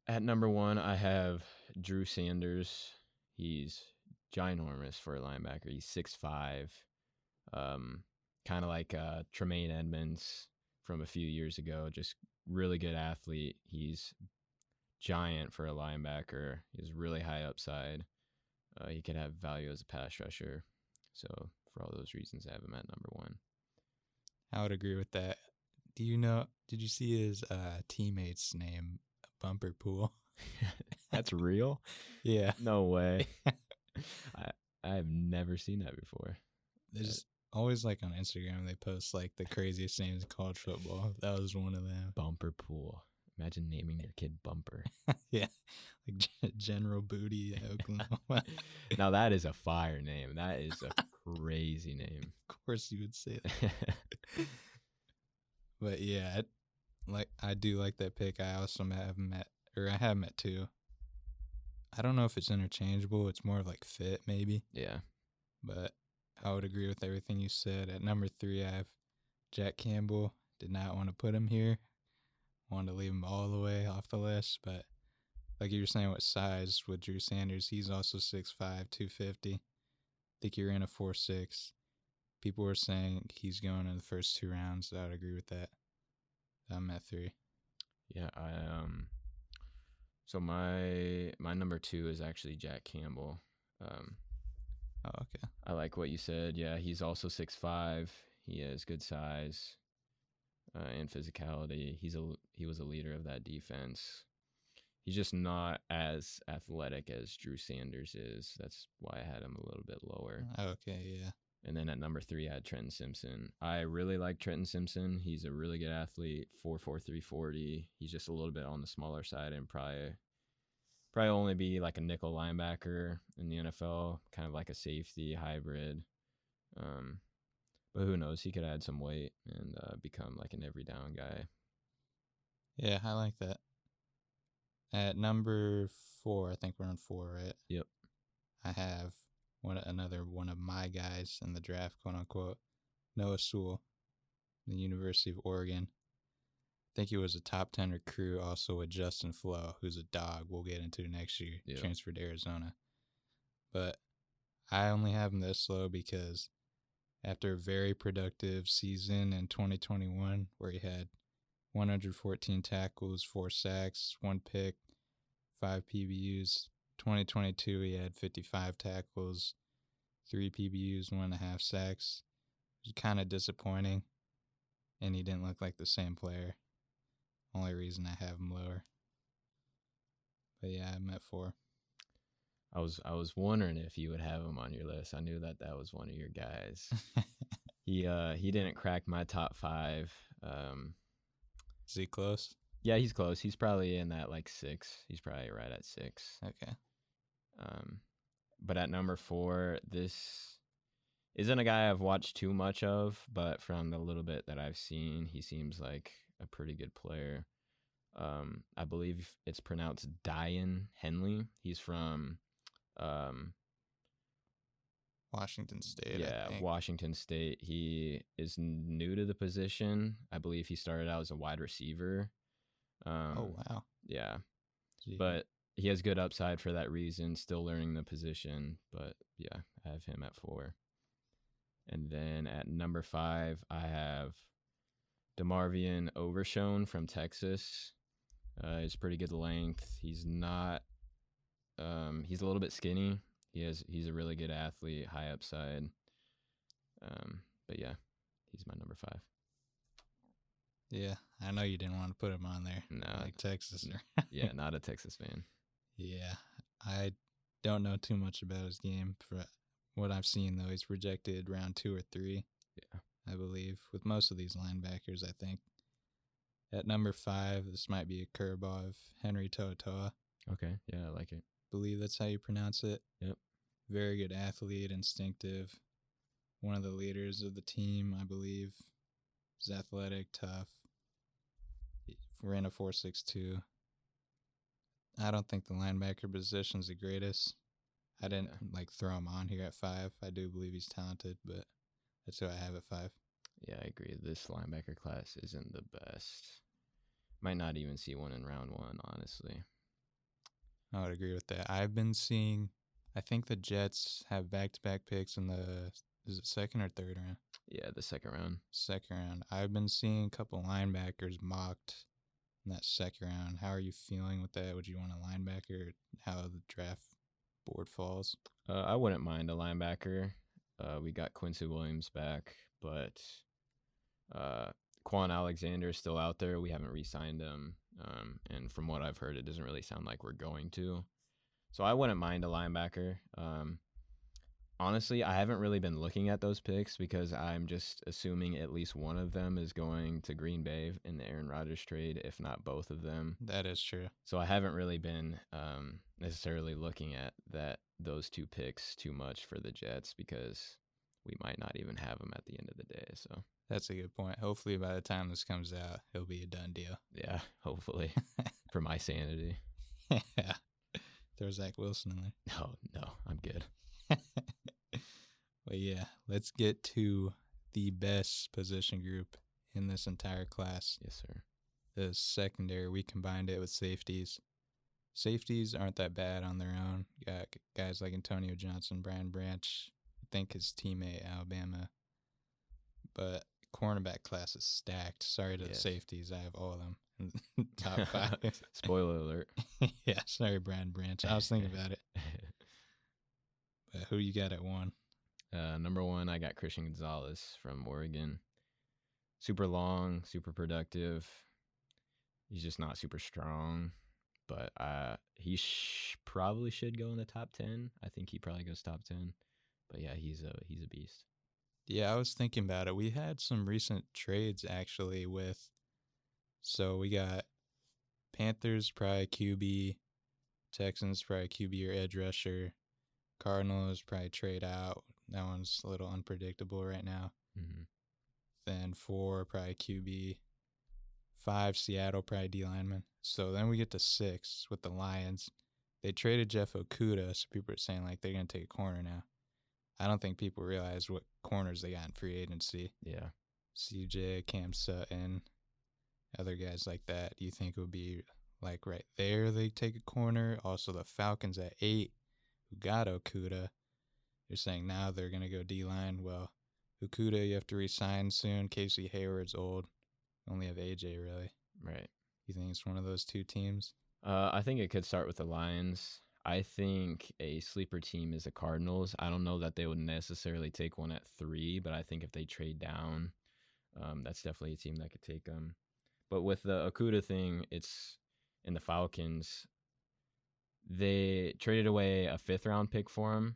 at number one, I have Drew Sanders. He's ginormous for a linebacker. He's six five, um, kind of like uh, Tremaine Edmunds from a few years ago. Just really good athlete. He's giant for a linebacker. He's really high upside. Uh, he could have value as a pass rusher. So for all those reasons, I have him at number one. I would agree with that. Do you know? Did you see his uh, teammate's name, Bumper Pool? That's real? yeah. No way. I I've never seen that before. There's always like on Instagram they post like the craziest names in college football. That was one of them. Bumper Pool. Imagine naming your kid Bumper. yeah, like G- General Booty Oklahoma. now that is a fire name. That is a crazy name. of course, you would say that. But yeah, I, like I do like that pick. I also have met or I have met two. I don't know if it's interchangeable. It's more of like fit, maybe. yeah. But I would agree with everything you said. At number three, I have Jack Campbell. Did not want to put him here. Wanted to leave him all the way off the list, but like you were saying with size with Drew Sanders, he's also 6'5", 250. I think you're in a four six. People were saying he's going in the first two rounds. I would agree with that. I'm at three. Yeah, I um so my my number 2 is actually Jack Campbell. Um Oh, okay. I like what you said. Yeah, he's also six five. He has good size uh, and physicality. He's a he was a leader of that defense. He's just not as athletic as Drew Sanders is. That's why I had him a little bit lower. Okay, yeah. And then at number three, I had Trenton Simpson. I really like Trenton Simpson. He's a really good athlete, 4'4", 340. He's just a little bit on the smaller side and probably probably only be like a nickel linebacker in the NFL, kind of like a safety hybrid. Um, but who knows? He could add some weight and uh, become like an every down guy. Yeah, I like that. At number four, I think we're on four, right? Yep. I have one another one of my guys in the draft, quote unquote, Noah Sewell, the University of Oregon. I think he was a top ten recruit, also with Justin Flowe, who's a dog. We'll get into next year. Yeah. Transferred to Arizona, but I only have him this low because after a very productive season in 2021, where he had 114 tackles, four sacks, one pick, five PBUs. 2022, he had 55 tackles, three PBUs, one and a half sacks. It was kind of disappointing, and he didn't look like the same player. Only reason I have him lower. But yeah, I'm at four. I was I was wondering if you would have him on your list. I knew that that was one of your guys. he uh he didn't crack my top five. Um, Is he close? Yeah, he's close. He's probably in that like six. He's probably right at six. Okay. Um, but at number four, this isn't a guy I've watched too much of, but from the little bit that I've seen, he seems like a pretty good player. Um, I believe it's pronounced Daiyan Henley. He's from, um, Washington State. Yeah. Washington State. He is new to the position. I believe he started out as a wide receiver. Um, oh wow. yeah, Gee. but he has good upside for that reason. Still learning the position, but yeah, I have him at four. And then at number five, I have DeMarvion Overshown from Texas. Uh, he's pretty good length. He's not. Um, he's a little bit skinny. He has. He's a really good athlete, high upside. Um, but yeah, he's my number five. Yeah, I know you didn't want to put him on there. No, like Texas. yeah, not a Texas fan. Yeah, I don't know too much about his game. For what I've seen, though, he's projected round two or three. Yeah. I believe with most of these linebackers. I think at number five, this might be a curveball of Henry To'oTo'o. Okay, yeah, I like it. Believe that's how you pronounce it. Yep. Very good athlete, instinctive. One of the leaders of the team, I believe. He's athletic, tough. Ran a four six two. I don't think the linebacker position's the greatest. I didn't Yeah. like throw him on here at five. I do believe he's talented, but that's who I have at five. Yeah, I agree. This linebacker class isn't the best. Might not even see one in round one, honestly. I would agree with that. I've been seeing, I think the Jets have back to back picks in the is it second or third round? Yeah, the second round. Second round. I've been seeing a couple linebackers mocked in that second round. How are you feeling with that? Would you want a linebacker? How the draft board falls? Uh, I wouldn't mind a linebacker. Uh, we got Quincy Williams back, but uh, Kwon Alexander is still out there. We haven't re-signed him, um, and from what I've heard, it doesn't really sound like we're going to. So I wouldn't mind a linebacker. Um, honestly, I haven't really been looking at those picks because I'm just assuming at least one of them is going to Green Bay in the Aaron Rodgers trade, if not both of them. That is true. So I haven't really been um, necessarily looking at that those two picks too much for the Jets because we might not even have them at the end of the day. So That's a good point. Hopefully, by the time this comes out, it'll be a done deal. yeah, hopefully for my sanity. yeah. Throw Zach Wilson in there. No, no, I'm good. But yeah, let's get to the best position group in this entire class. Yes, sir. The secondary, we combined it with safeties. Safeties aren't that bad on their own. You got guys like Antonio Johnson, Brian Branch, I think his teammate Alabama. But cornerback class is stacked. Sorry to the safeties, I have all of them in top five. Spoiler alert. yeah, sorry, Brian Branch. I was thinking about it. But who you got at one? Uh, number one, I got Christian Gonzalez from Oregon. Super long, super productive. He's just not super strong, but uh, he sh- probably should go in the top ten. I think he probably goes top ten. But yeah, he's a he's a beast. Yeah, I was thinking about it. We had some recent trades actually with so we got Panthers probably QB, Texans probably QB or edge rusher, Cardinals probably trade out. That one's a little unpredictable right now. hmm Then four probably QB, five Seattle probably D lineman. So then we get to six with the Lions. They traded Jeff Okudah, so people are saying like they're gonna take a corner now. I don't think people realize what corners they got in free agency. Yeah. CJ, Cam Sutton, other guys like that. Do you think it would be like right there they take a corner? Also the Falcons at eight, who got Okudah. They're saying now they're gonna go D line. Well, Okudah you have to resign soon. Casey Hayward's old. Only have AJ really. Right. You think it's one of those two teams? Uh, I think it could start with the Lions. I think a sleeper team is the Cardinals. I don't know that they would necessarily take one at three, but I think if they trade down, um, that's definitely a team that could take them. But with the Okudah thing, it's in the Falcons. They traded away a fifth round pick for him,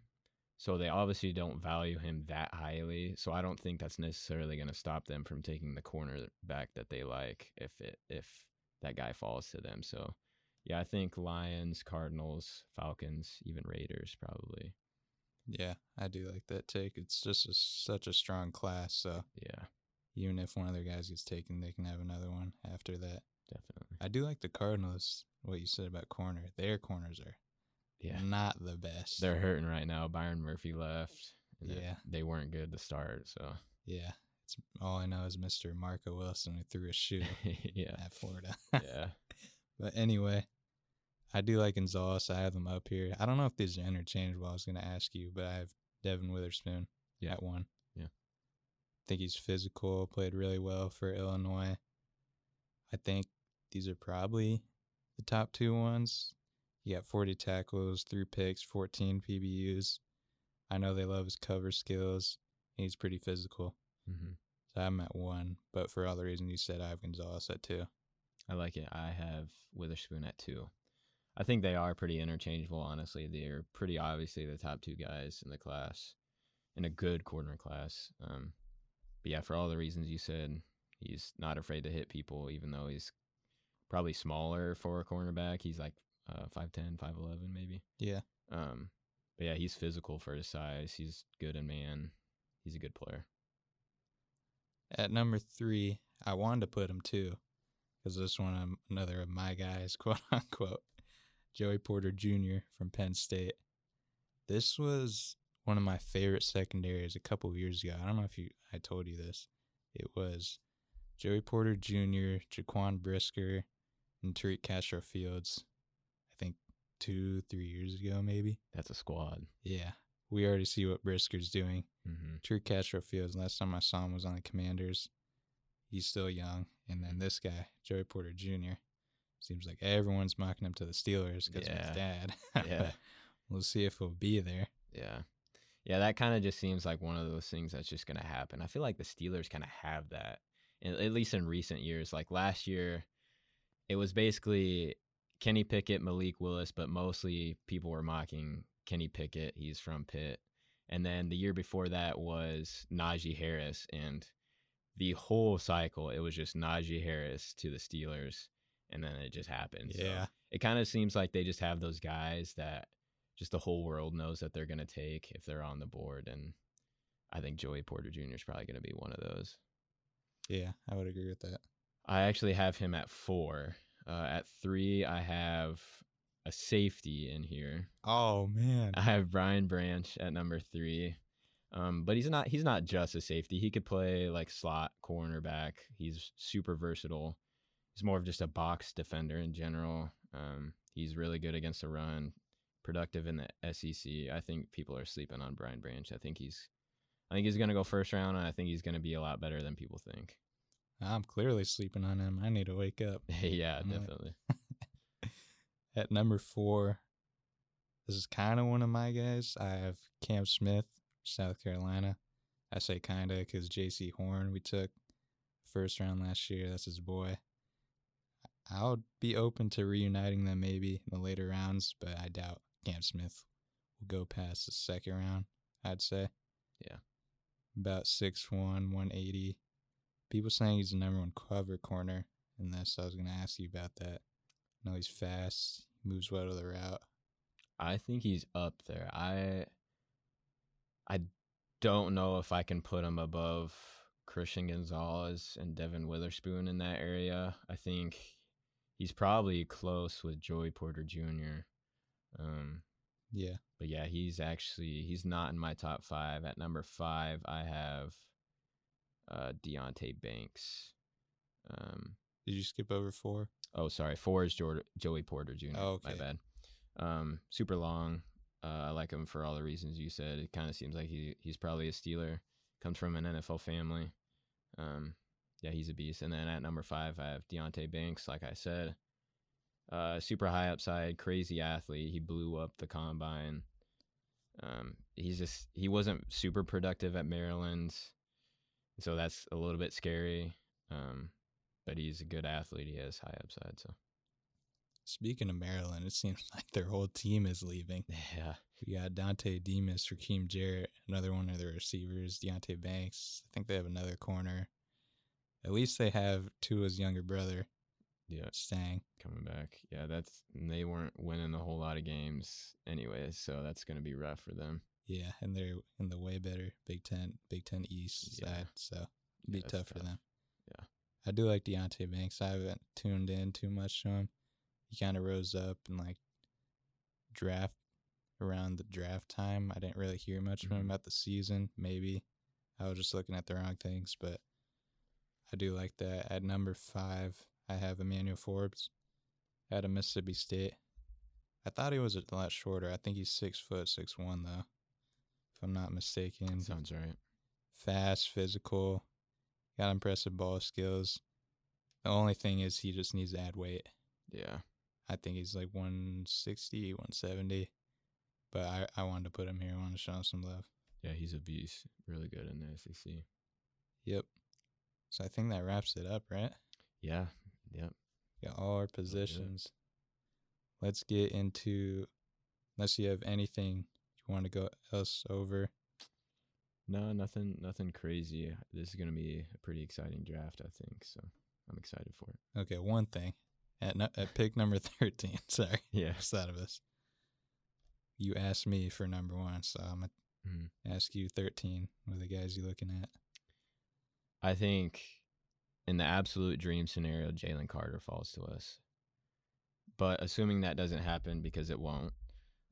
so they obviously don't value him that highly. So I don't think that's necessarily going to stop them from taking the cornerback that they like if it if that guy falls to them. So yeah, I think Lions, Cardinals, Falcons, even Raiders probably. Yeah, I do like that take. It's just a, such a strong class. So Yeah, even if one of their guys gets taken, they can have another one after that. definitely. I do like the Cardinals. What you said about corner, their corners are Yeah, not the best. they're hurting right now. Byron Murphy left. Yeah. they weren't good to start. So yeah. It's all I know is Mr. Marco Wilson who threw a shoe yeah, at Florida. yeah, but anyway, I do like Gonzalez. I have them up here. I don't know if these are interchangeable. I was going to ask you, but I have Devon Witherspoon Yeah. at one. Yeah. think he's physical, played really well for Illinois. I think these are probably the top two ones. He got 40 tackles, three picks, 14 PBUs. I know they love his cover skills. He's pretty physical. hmm So I'm at one, but for all the reasons you said, I have Gonzalez at two. I like it. I have Witherspoon at two. I think they are pretty interchangeable. Honestly, they're pretty obviously the top two guys in the class, in a good corner class. Um, but yeah, for all the reasons you said, he's not afraid to hit people, even though he's probably smaller for a cornerback. He's like uh, 5'10", 5'11", maybe. Yeah. Um, but yeah, he's physical for his size. He's good in man. He's a good player. At number three, I wanted to put him too, because this one of another of my guys, quote unquote, Joey Porter Jr. from Penn State. This was one of my favorite secondaries a couple of years ago. I don't know if you I told you this. It was Joey Porter Jr., Jaquan Brisker, and Tariq Castro Fields. Two, three years ago, maybe. That's a squad. Yeah. We already see what Brisker's doing. Mm-hmm. Drew Castro Fields, last time I saw him was on the Commanders. He's still young. And then this guy, Joey Porter Jr., seems like everyone's mocking him to the Steelers because of his dad. Yeah. we'll see if he'll be there. Yeah. Yeah, that kind of just seems like one of those things that's just going to happen. I feel like the Steelers kind of have that, at least in recent years. Like last year, it was basically Kenny Pickett, Malik Willis, but mostly people were mocking Kenny Pickett. He's from Pitt. And then the year before that was Najee Harris. And the whole cycle, it was just Najee Harris to the Steelers. And then it just happened. So Yeah. it kind of seems like they just have those guys that just the whole world knows that they're going to take if they're on the board. And I think Joey Porter Jr. is probably going to be one of those. Yeah, I would agree with that. I actually have him at four. Uh, at three, I have a safety in here. Oh, man. I have Brian Branch at number three. Um, but he's not he's not just a safety. He could play like slot cornerback. He's super versatile. He's more of just a box defender in general. Um, he's really good against the run, productive in the SEC. I think people are sleeping on Brian Branch. I think he's I think he's gonna go first round and I think he's gonna be a lot better than people think. I'm clearly sleeping on him. I need to wake up. yeah, I'm like- definitely. At number four, this is kind of one of my guys. I have Cam Smith, South Carolina. I say kind of because Jaycee Horn we took first round last year. That's his boy. I'll be open to reuniting them maybe in the later rounds, but I doubt Cam Smith will go past the second round. I'd say. Yeah. About 6'1", 180. People saying he's the number one cover corner in this. I was going to ask you about that. I know he's fast, moves well to the route. I think he's up there. I I don't know if I can put him above Christian Gonzalez and Devon Witherspoon in that area. I think he's probably close with Joey Porter Jr. Um, Yeah. but yeah, he's actually he's not in my top five. At number five, I have uh, Deonte Banks. Um, Did you skip over four? Oh, sorry. Four is Jor- Joey Porter Jr. Oh, My bad. Um, super long. Uh, I like him for all the reasons you said. It kind of seems like he he's probably a Steeler. Comes from an NFL family. Um, yeah, he's a beast. And then at number five, I have Deonte Banks. Like I said, uh, super high upside, crazy athlete. He blew up the combine. Um, he's just he wasn't super productive at Maryland, so that's a little bit scary. Um, but he's a good athlete. He has high upside. So Speaking of Maryland, it seems like their whole team is leaving. yeah, We got Dontay Demus, Rakim Jarrett, another one of their receivers, Deonte Banks. I think they have another corner. At least they have Tua's younger brother yeah, staying. coming back. Yeah, that's they weren't winning a whole lot of games anyways, so that's gonna be rough for them. Yeah, and they're in the way better Big Ten, Big Ten East Yeah. side, so it'd be Yeah, tough, for them. Yeah. I do like Deonte Banks. I haven't tuned in too much to him. He kind of rose up and like draft around the draft time. I didn't really hear much from him Mhm. about the season. Maybe I was just looking at the wrong things, but I do like that. At number five, I have Emmanuel Forbes out of Mississippi State. I thought he was a lot shorter. I think he's six foot six one though, if I'm not mistaken. Sounds right. Fast, physical, got impressive ball skills. The only thing is he just needs to add weight. Yeah, I think he's like 160, 170. But I, I wanted to put him here. I wanted to show him some love. yeah, he's a beast. Really good in the SEC. Yep. So I think that wraps it up, right? Yeah, yep. Got all our positions. Let's get into, unless you have anything want to go else over. No, nothing, nothing crazy. This is gonna be a pretty exciting draft, I think. So I'm excited for it. Okay, one thing. At, nu- at pick number 13, sorry, Yeah. that of us? You asked me for number one, so I'm going Mhm. to ask you 13. What are the guys you looking at? I think in the absolute dream scenario, Jalen Carter falls to us. But assuming that doesn't happen because it won't.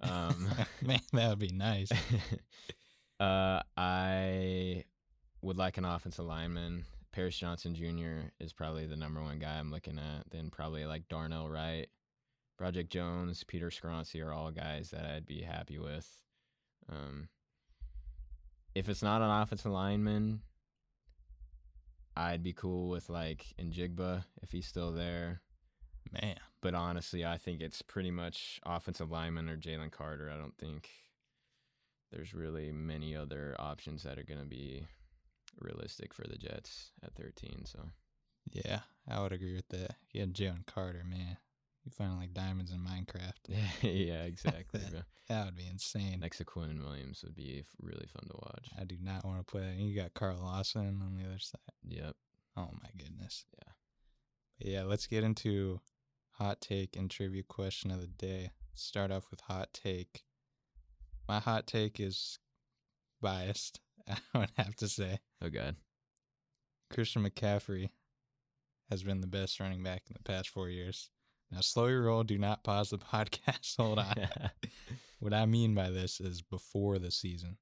Um, Man, that would be nice. uh, I would like an offensive lineman. Paris Johnson Jr. is probably the number one guy I'm looking at. Then probably like Darnell Wright, Broderick Jones, Peter Skoronski are all guys that I'd be happy with. Um, if it's not an offensive lineman, I'd be cool with like Njigba if he's still there. Man, But honestly, I think it's pretty much offensive lineman or Jalen Carter. I don't think there's really many other options that are going to be realistic for the Jets at 13. So yeah, I would agree with that. Had Jalen Carter, man. You find like diamonds in Minecraft. yeah, exactly. bro. That would be insane. Next to Quinnen Williams would be really fun to watch. I do not want to play that. And you got Carl Lawson on the other side. Yep. Oh my goodness. Yeah. But yeah, let's get into hot take and trivia question of the day. Start off with hot take. My hot take is biased. I would have to say Oh God. Christian McCaffrey has been the best running back in the past four years. Now, slow your roll. Do not pause the podcast. Hold on. what I mean by this is before the season.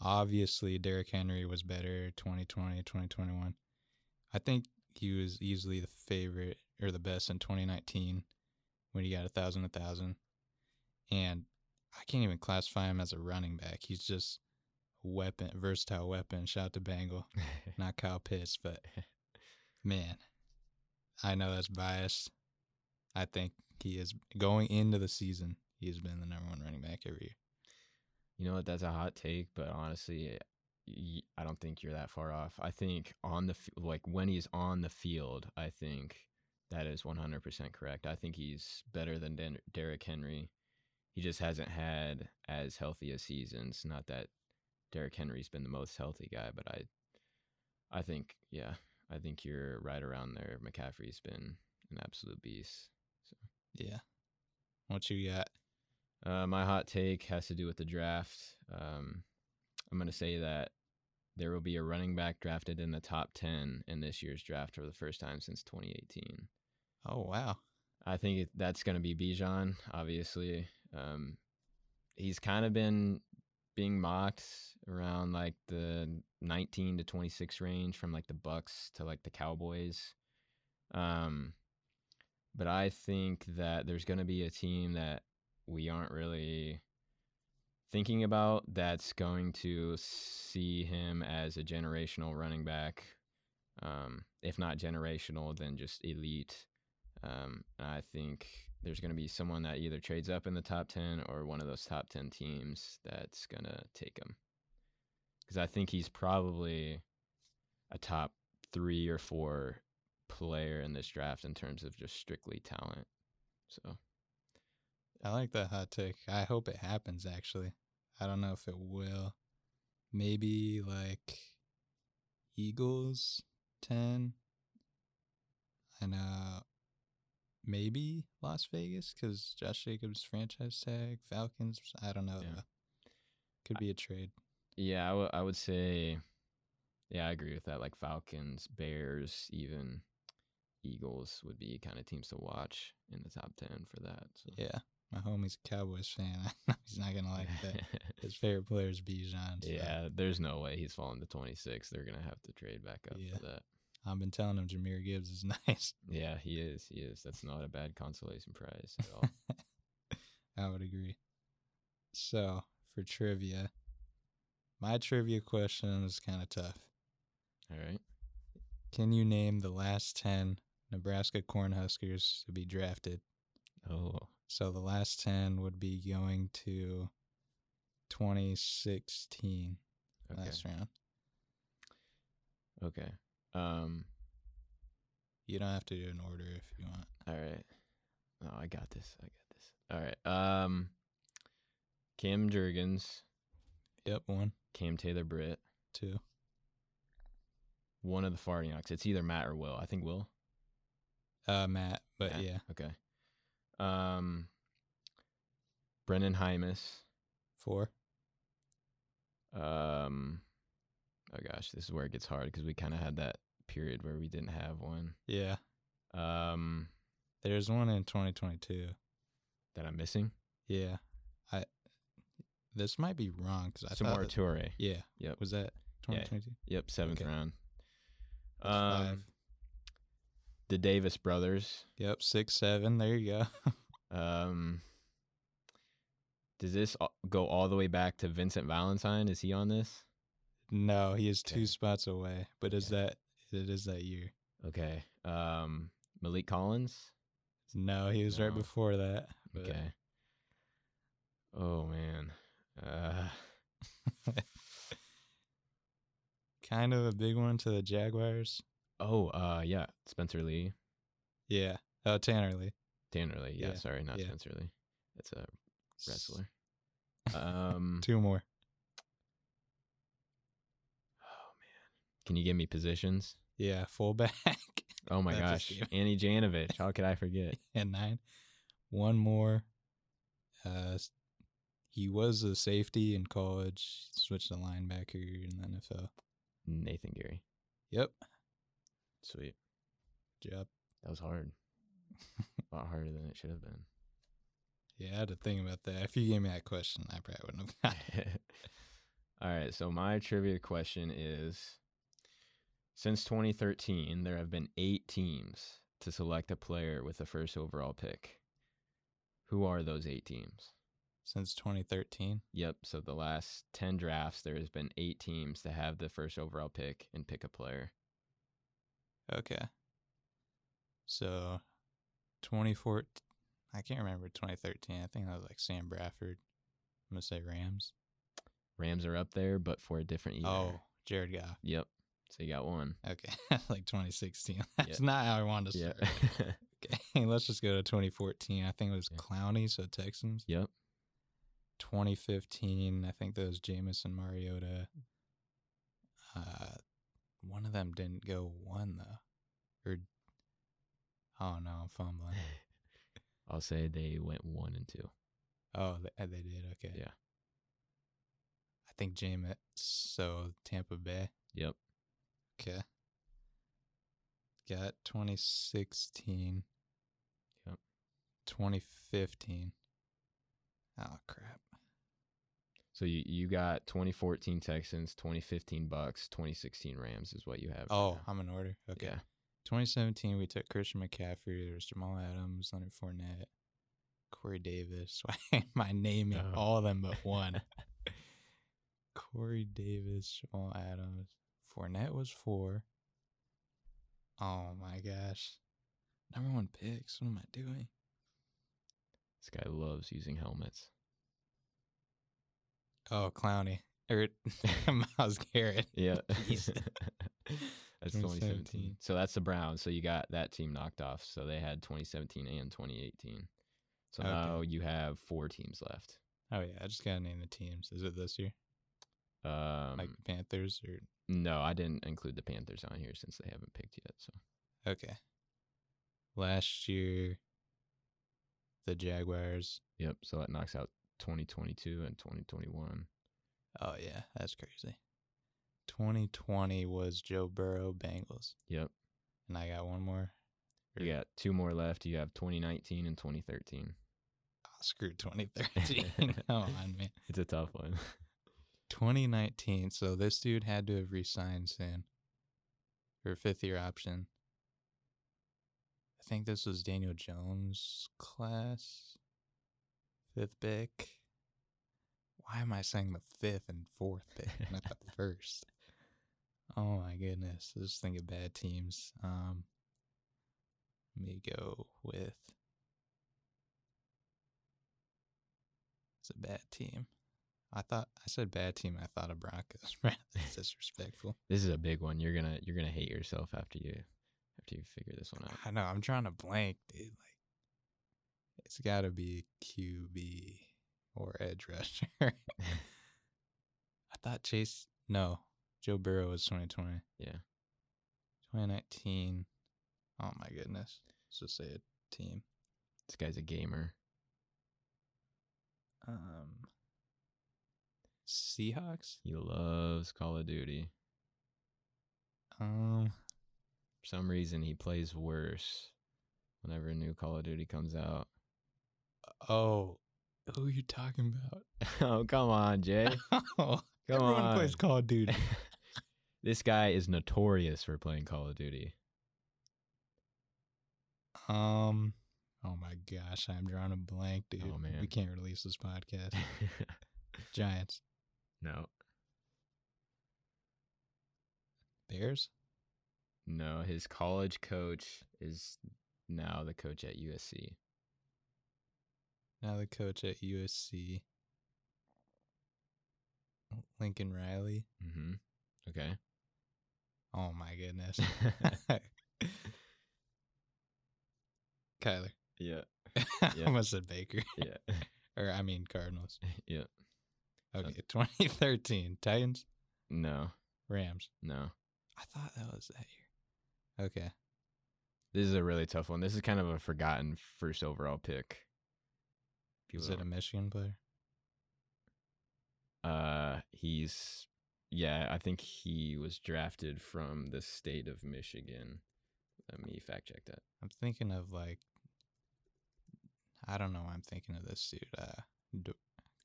Obviously, Derrick Henry was better 2020, 2021. I think he was easily the favorite or the best in 2019 when he got a thousand, a thousand. And I can't even classify him as a running back. He's just a weapon, versatile weapon. Shout out to Bangle, not Kyle Pitts, but man, I know that's biased. I think he is going into the season. He has been the number one running back every year. You know what? That's a hot take, but honestly, I don't think you're that far off. I think on the like when he's on the field, I think that is 100% correct. I think he's better than Den- Derrick Henry. He just hasn't had as healthy a seasons. Not that Derrick Henry's been the most healthy guy, but I, I think yeah, I think you're right around there. McCaffrey's been an absolute beast. Yeah. What you got? Uh, my hot take has to do with the draft. Um, I'm going to say that there will be a running back drafted in the top 10 in this year's draft for the first time since 2018. Oh wow. I think that's going to be Bijan, obviously. Um, he's kind of been being mocked around like the 19 to 26 range from like the Bucks to like the Cowboys. Um, but I think that there's going to be a team that we aren't really thinking about that's going to see him as a generational running back. Um, if not generational, then just elite. Um, I think there's going to be someone that either trades up in the top 10 or one of those top 10 teams that's going to take him. Because I think he's probably a top three or four player in this draft in terms of just strictly talent. So, I like that hot take. I hope it happens actually. I don't know if it will. Maybe like Eagles 10. And uh maybe Las Vegas cuz Josh Jacobs franchise tag, Falcons, I don't know. Yeah. Could be a trade. yeah, I would- I would say, yeah, I agree with that. Like Falcons, Bears, even Eagles would be kind of teams to watch in the top 10 for that. So. Yeah. My homie's a Cowboys fan. He's not going to like that. His favorite player is Bijan. so yeah, there's no way he's falling to 26. They're going to have to trade back up Yeah. for that. I've been telling him Jahmyr Gibbs is nice. Yeah, he is. He is. That's not a bad consolation prize at all. I would agree. So, for trivia, my trivia question is kind of tough. all right. Can you name the last 10 Nebraska Cornhuskers to be drafted? Oh, So, the last 10 would be going to 2016 okay. last round. Okay. Um, You don't have to do an order if you want. all right. No, I got this. I got this. All right. Um, Cam Jurgens, Yep, one, Cam Taylor Britt, two. one of the Farnioks. It's either Matt or Will. I think Will. Uh, Matt, but Matt? yeah, Okay. Um, Brenden Jaimes. four. Um, oh gosh, this is where it gets hard because we kind of had that period where we didn't have one. Yeah, Um, there's one in 2022. that I'm missing. Yeah, I. This might be wrong because I Samori thought. Toure. yeah, Yep. was that Yeah. 2022? Yep. Seventh Okay. round. That's five. The Davis brothers. Yep, six, seven. There you go. Um, does this go all the way back to Vincent Valentine? Is he on this? No, he is two spots away, but is Okay. that it is that year? Okay. Um, Maliek Collins. No, he was right before that. but- Okay. Oh man. Uh, kind of a big one to the Jaguars. Oh, uh, yeah, Spencer Lee, Yeah. Oh, Tanner Lee. Tanner Lee. Yeah, Yeah, sorry, not yeah. Spencer Lee. That's a wrestler. Um, Two more. oh man, can you give me positions? Yeah, fullback. Oh my gosh. Andy Janovich. How could I forget? and nine. One more. Uh, he was a safety in college. Switched to linebacker in the NFL. Nathan Gerry. Yep. Sweet. Job. That was hard. A lot harder than it should have been. Yeah, I had to think about that. If you gave me that question, I probably wouldn't have got it. All right, so my trivia question is since 2013 there have been 8 teams to select a player with the first overall pick. Who are those 8 teams? Since 2013. Yep, so the last 10 drafts there has been 8 teams to have the first overall pick and pick a player. Okay. So, 2014. I can't remember 2013. I think that was like Sam Bradford. I'm gonna say Rams. Rams are up there but for a different year. Oh, Jared Goff. Yep. So you got one. Okay, like 2016. That's Yeah. not how I wanted to Yeah. start. Okay, let's just go to 2014. I think it was Yeah. Clowney, so Texans. yep. 2015, I think that was Jameson Mariota. Uh, one of them didn't go one though, or oh no, I'm fumbling. I'll say they went 1 and 2. Oh, they, they did. Okay. Yeah. I think Jameis. So Tampa Bay. Yep. Okay. Got 2016. Yep. 2015. Oh crap. So you, you got 2014 Texans, 2015 Bucks, 2016 Rams is what you have. Oh, now. I'm in order. Okay. yeah. 2017, we took Christian McCaffrey. There's Jamal Adams, Leonard Fournette, Corey Davis. Why am I naming Oh. all of them but one? Corey Davis, Jamal Adams. Fournette was four. Oh my gosh. Number one picks. What am I doing? This guy loves using helmets. Oh, Clowney. Or Miles Garrett. Yeah. That's 2017. 2017. So that's the Browns. So you got that team knocked off. So they had 2017 and 2018. So Okay. now you have four teams left. Oh yeah, I just gotta name the teams. Is it this year? Um, Like the Panthers or no, I didn't include the Panthers on here since they haven't picked yet. So Okay. Last year, the Jaguars. yep. So that knocks out 2022 and 2021. Oh yeah, that's crazy. 2020 was Joe Burrow Bengals, Yep. and I got one more. You got two more left. You have 2019 and 2013. Oh, ah, screw 2013. Come on, man. It's a tough one. 2019. So this dude had to have re-signed soon, for a fifth year option. I think this was Daniel Jones' class, fifth pick. Why am I saying the fifth and fourth pick, not the first? Oh my goodness! Just think of bad teams. Um, let me go with. It's a bad team. I thought I said bad team. I thought of Broncos. That's disrespectful. This is a big one. You're gonna you're gonna hate yourself after you after you figure this one out. I know. I'm trying to blank, dude. Like, it's got to be QB or edge rusher. I thought Chase. No, Joe Burrow was 2020. Yeah. 2019. Oh my goodness. Let's just say a team. This guy's a gamer. Um. Seahawks. He loves Call of Duty. Um. For some reason, he plays worse whenever a new Call of Duty comes out. Oh, who are you talking about? oh come on, Jay. Oh, Come everyone on. plays Call of Duty. this guy is notorious for playing Call of Duty. Um, Oh my gosh, I'm drawing a blank, dude. Oh, man. We can't release this podcast. Giants. no. Bears? No, his college coach is now the coach at USC. Now the coach at USC. Lincoln Riley. Mm-hmm. Okay. Oh my goodness. Kyler. yeah. I Yeah. almost said Baker. Yeah. or I mean Cardinals. yeah. Okay, 2013 Titans, No. Rams. No. I thought that was that year. Okay, This is a really tough one. This is kind of a forgotten first overall pick. People is it a Michigan player? Uh, he's yeah. I think he was drafted from the state of Michigan. Let me fact check that. I'm thinking of like, I don't know. why I'm thinking of this dude. Uh, D-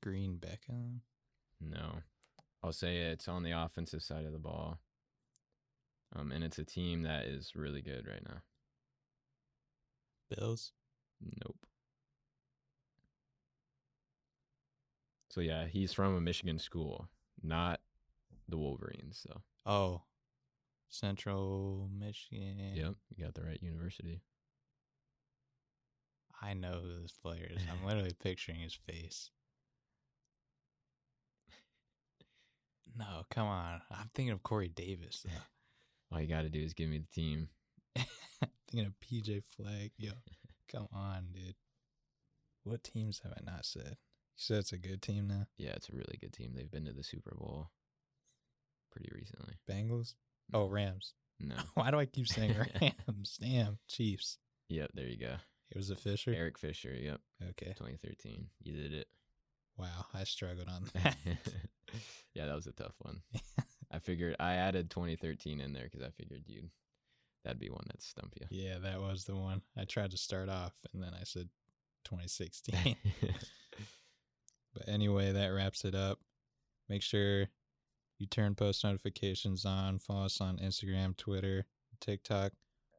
Green Beckham. No, I'll say it's on the offensive side of the ball. Um, and it's a team that is really good right now. Bills. Nope. So yeah, he's from a Michigan school, not the Wolverines. So Oh, Central Michigan. yep, you got the right university. I know who this player is. I'm literally picturing his face. No, come on. I'm thinking of Corey Davis. Though. All you got to do is give me the team. thinking of PJ Fleck. Yo, come on, dude. What teams have I not said? Said it's a good team now. Yeah, it's a really good team. They've been to the Super Bowl pretty recently. Bengals. Mm. Oh, Rams. No. Why do I keep saying Rams? Damn, Chiefs. yep, there you go. It was a Fisher. Eric Fisher. Yep, Okay. 2013. You did it. Wow, I struggled on that. yeah, that was a tough one. I figured I added 2013 in there because I figured you'd that'd be one that stump you. yeah, that was the one. I tried to start off, and then I said 2016. But anyway, that wraps it up. Make sure you turn post notifications on. Follow us on Instagram, Twitter, TikTok.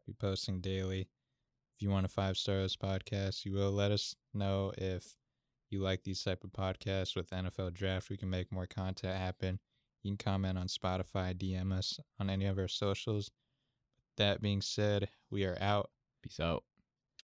We posting daily. If you want a five star this podcast, you will let us know if you like these type of podcasts with NFL draft. We can make more content happen. You can comment on Spotify, DM us on any of our socials. That being said, we are out. Peace out.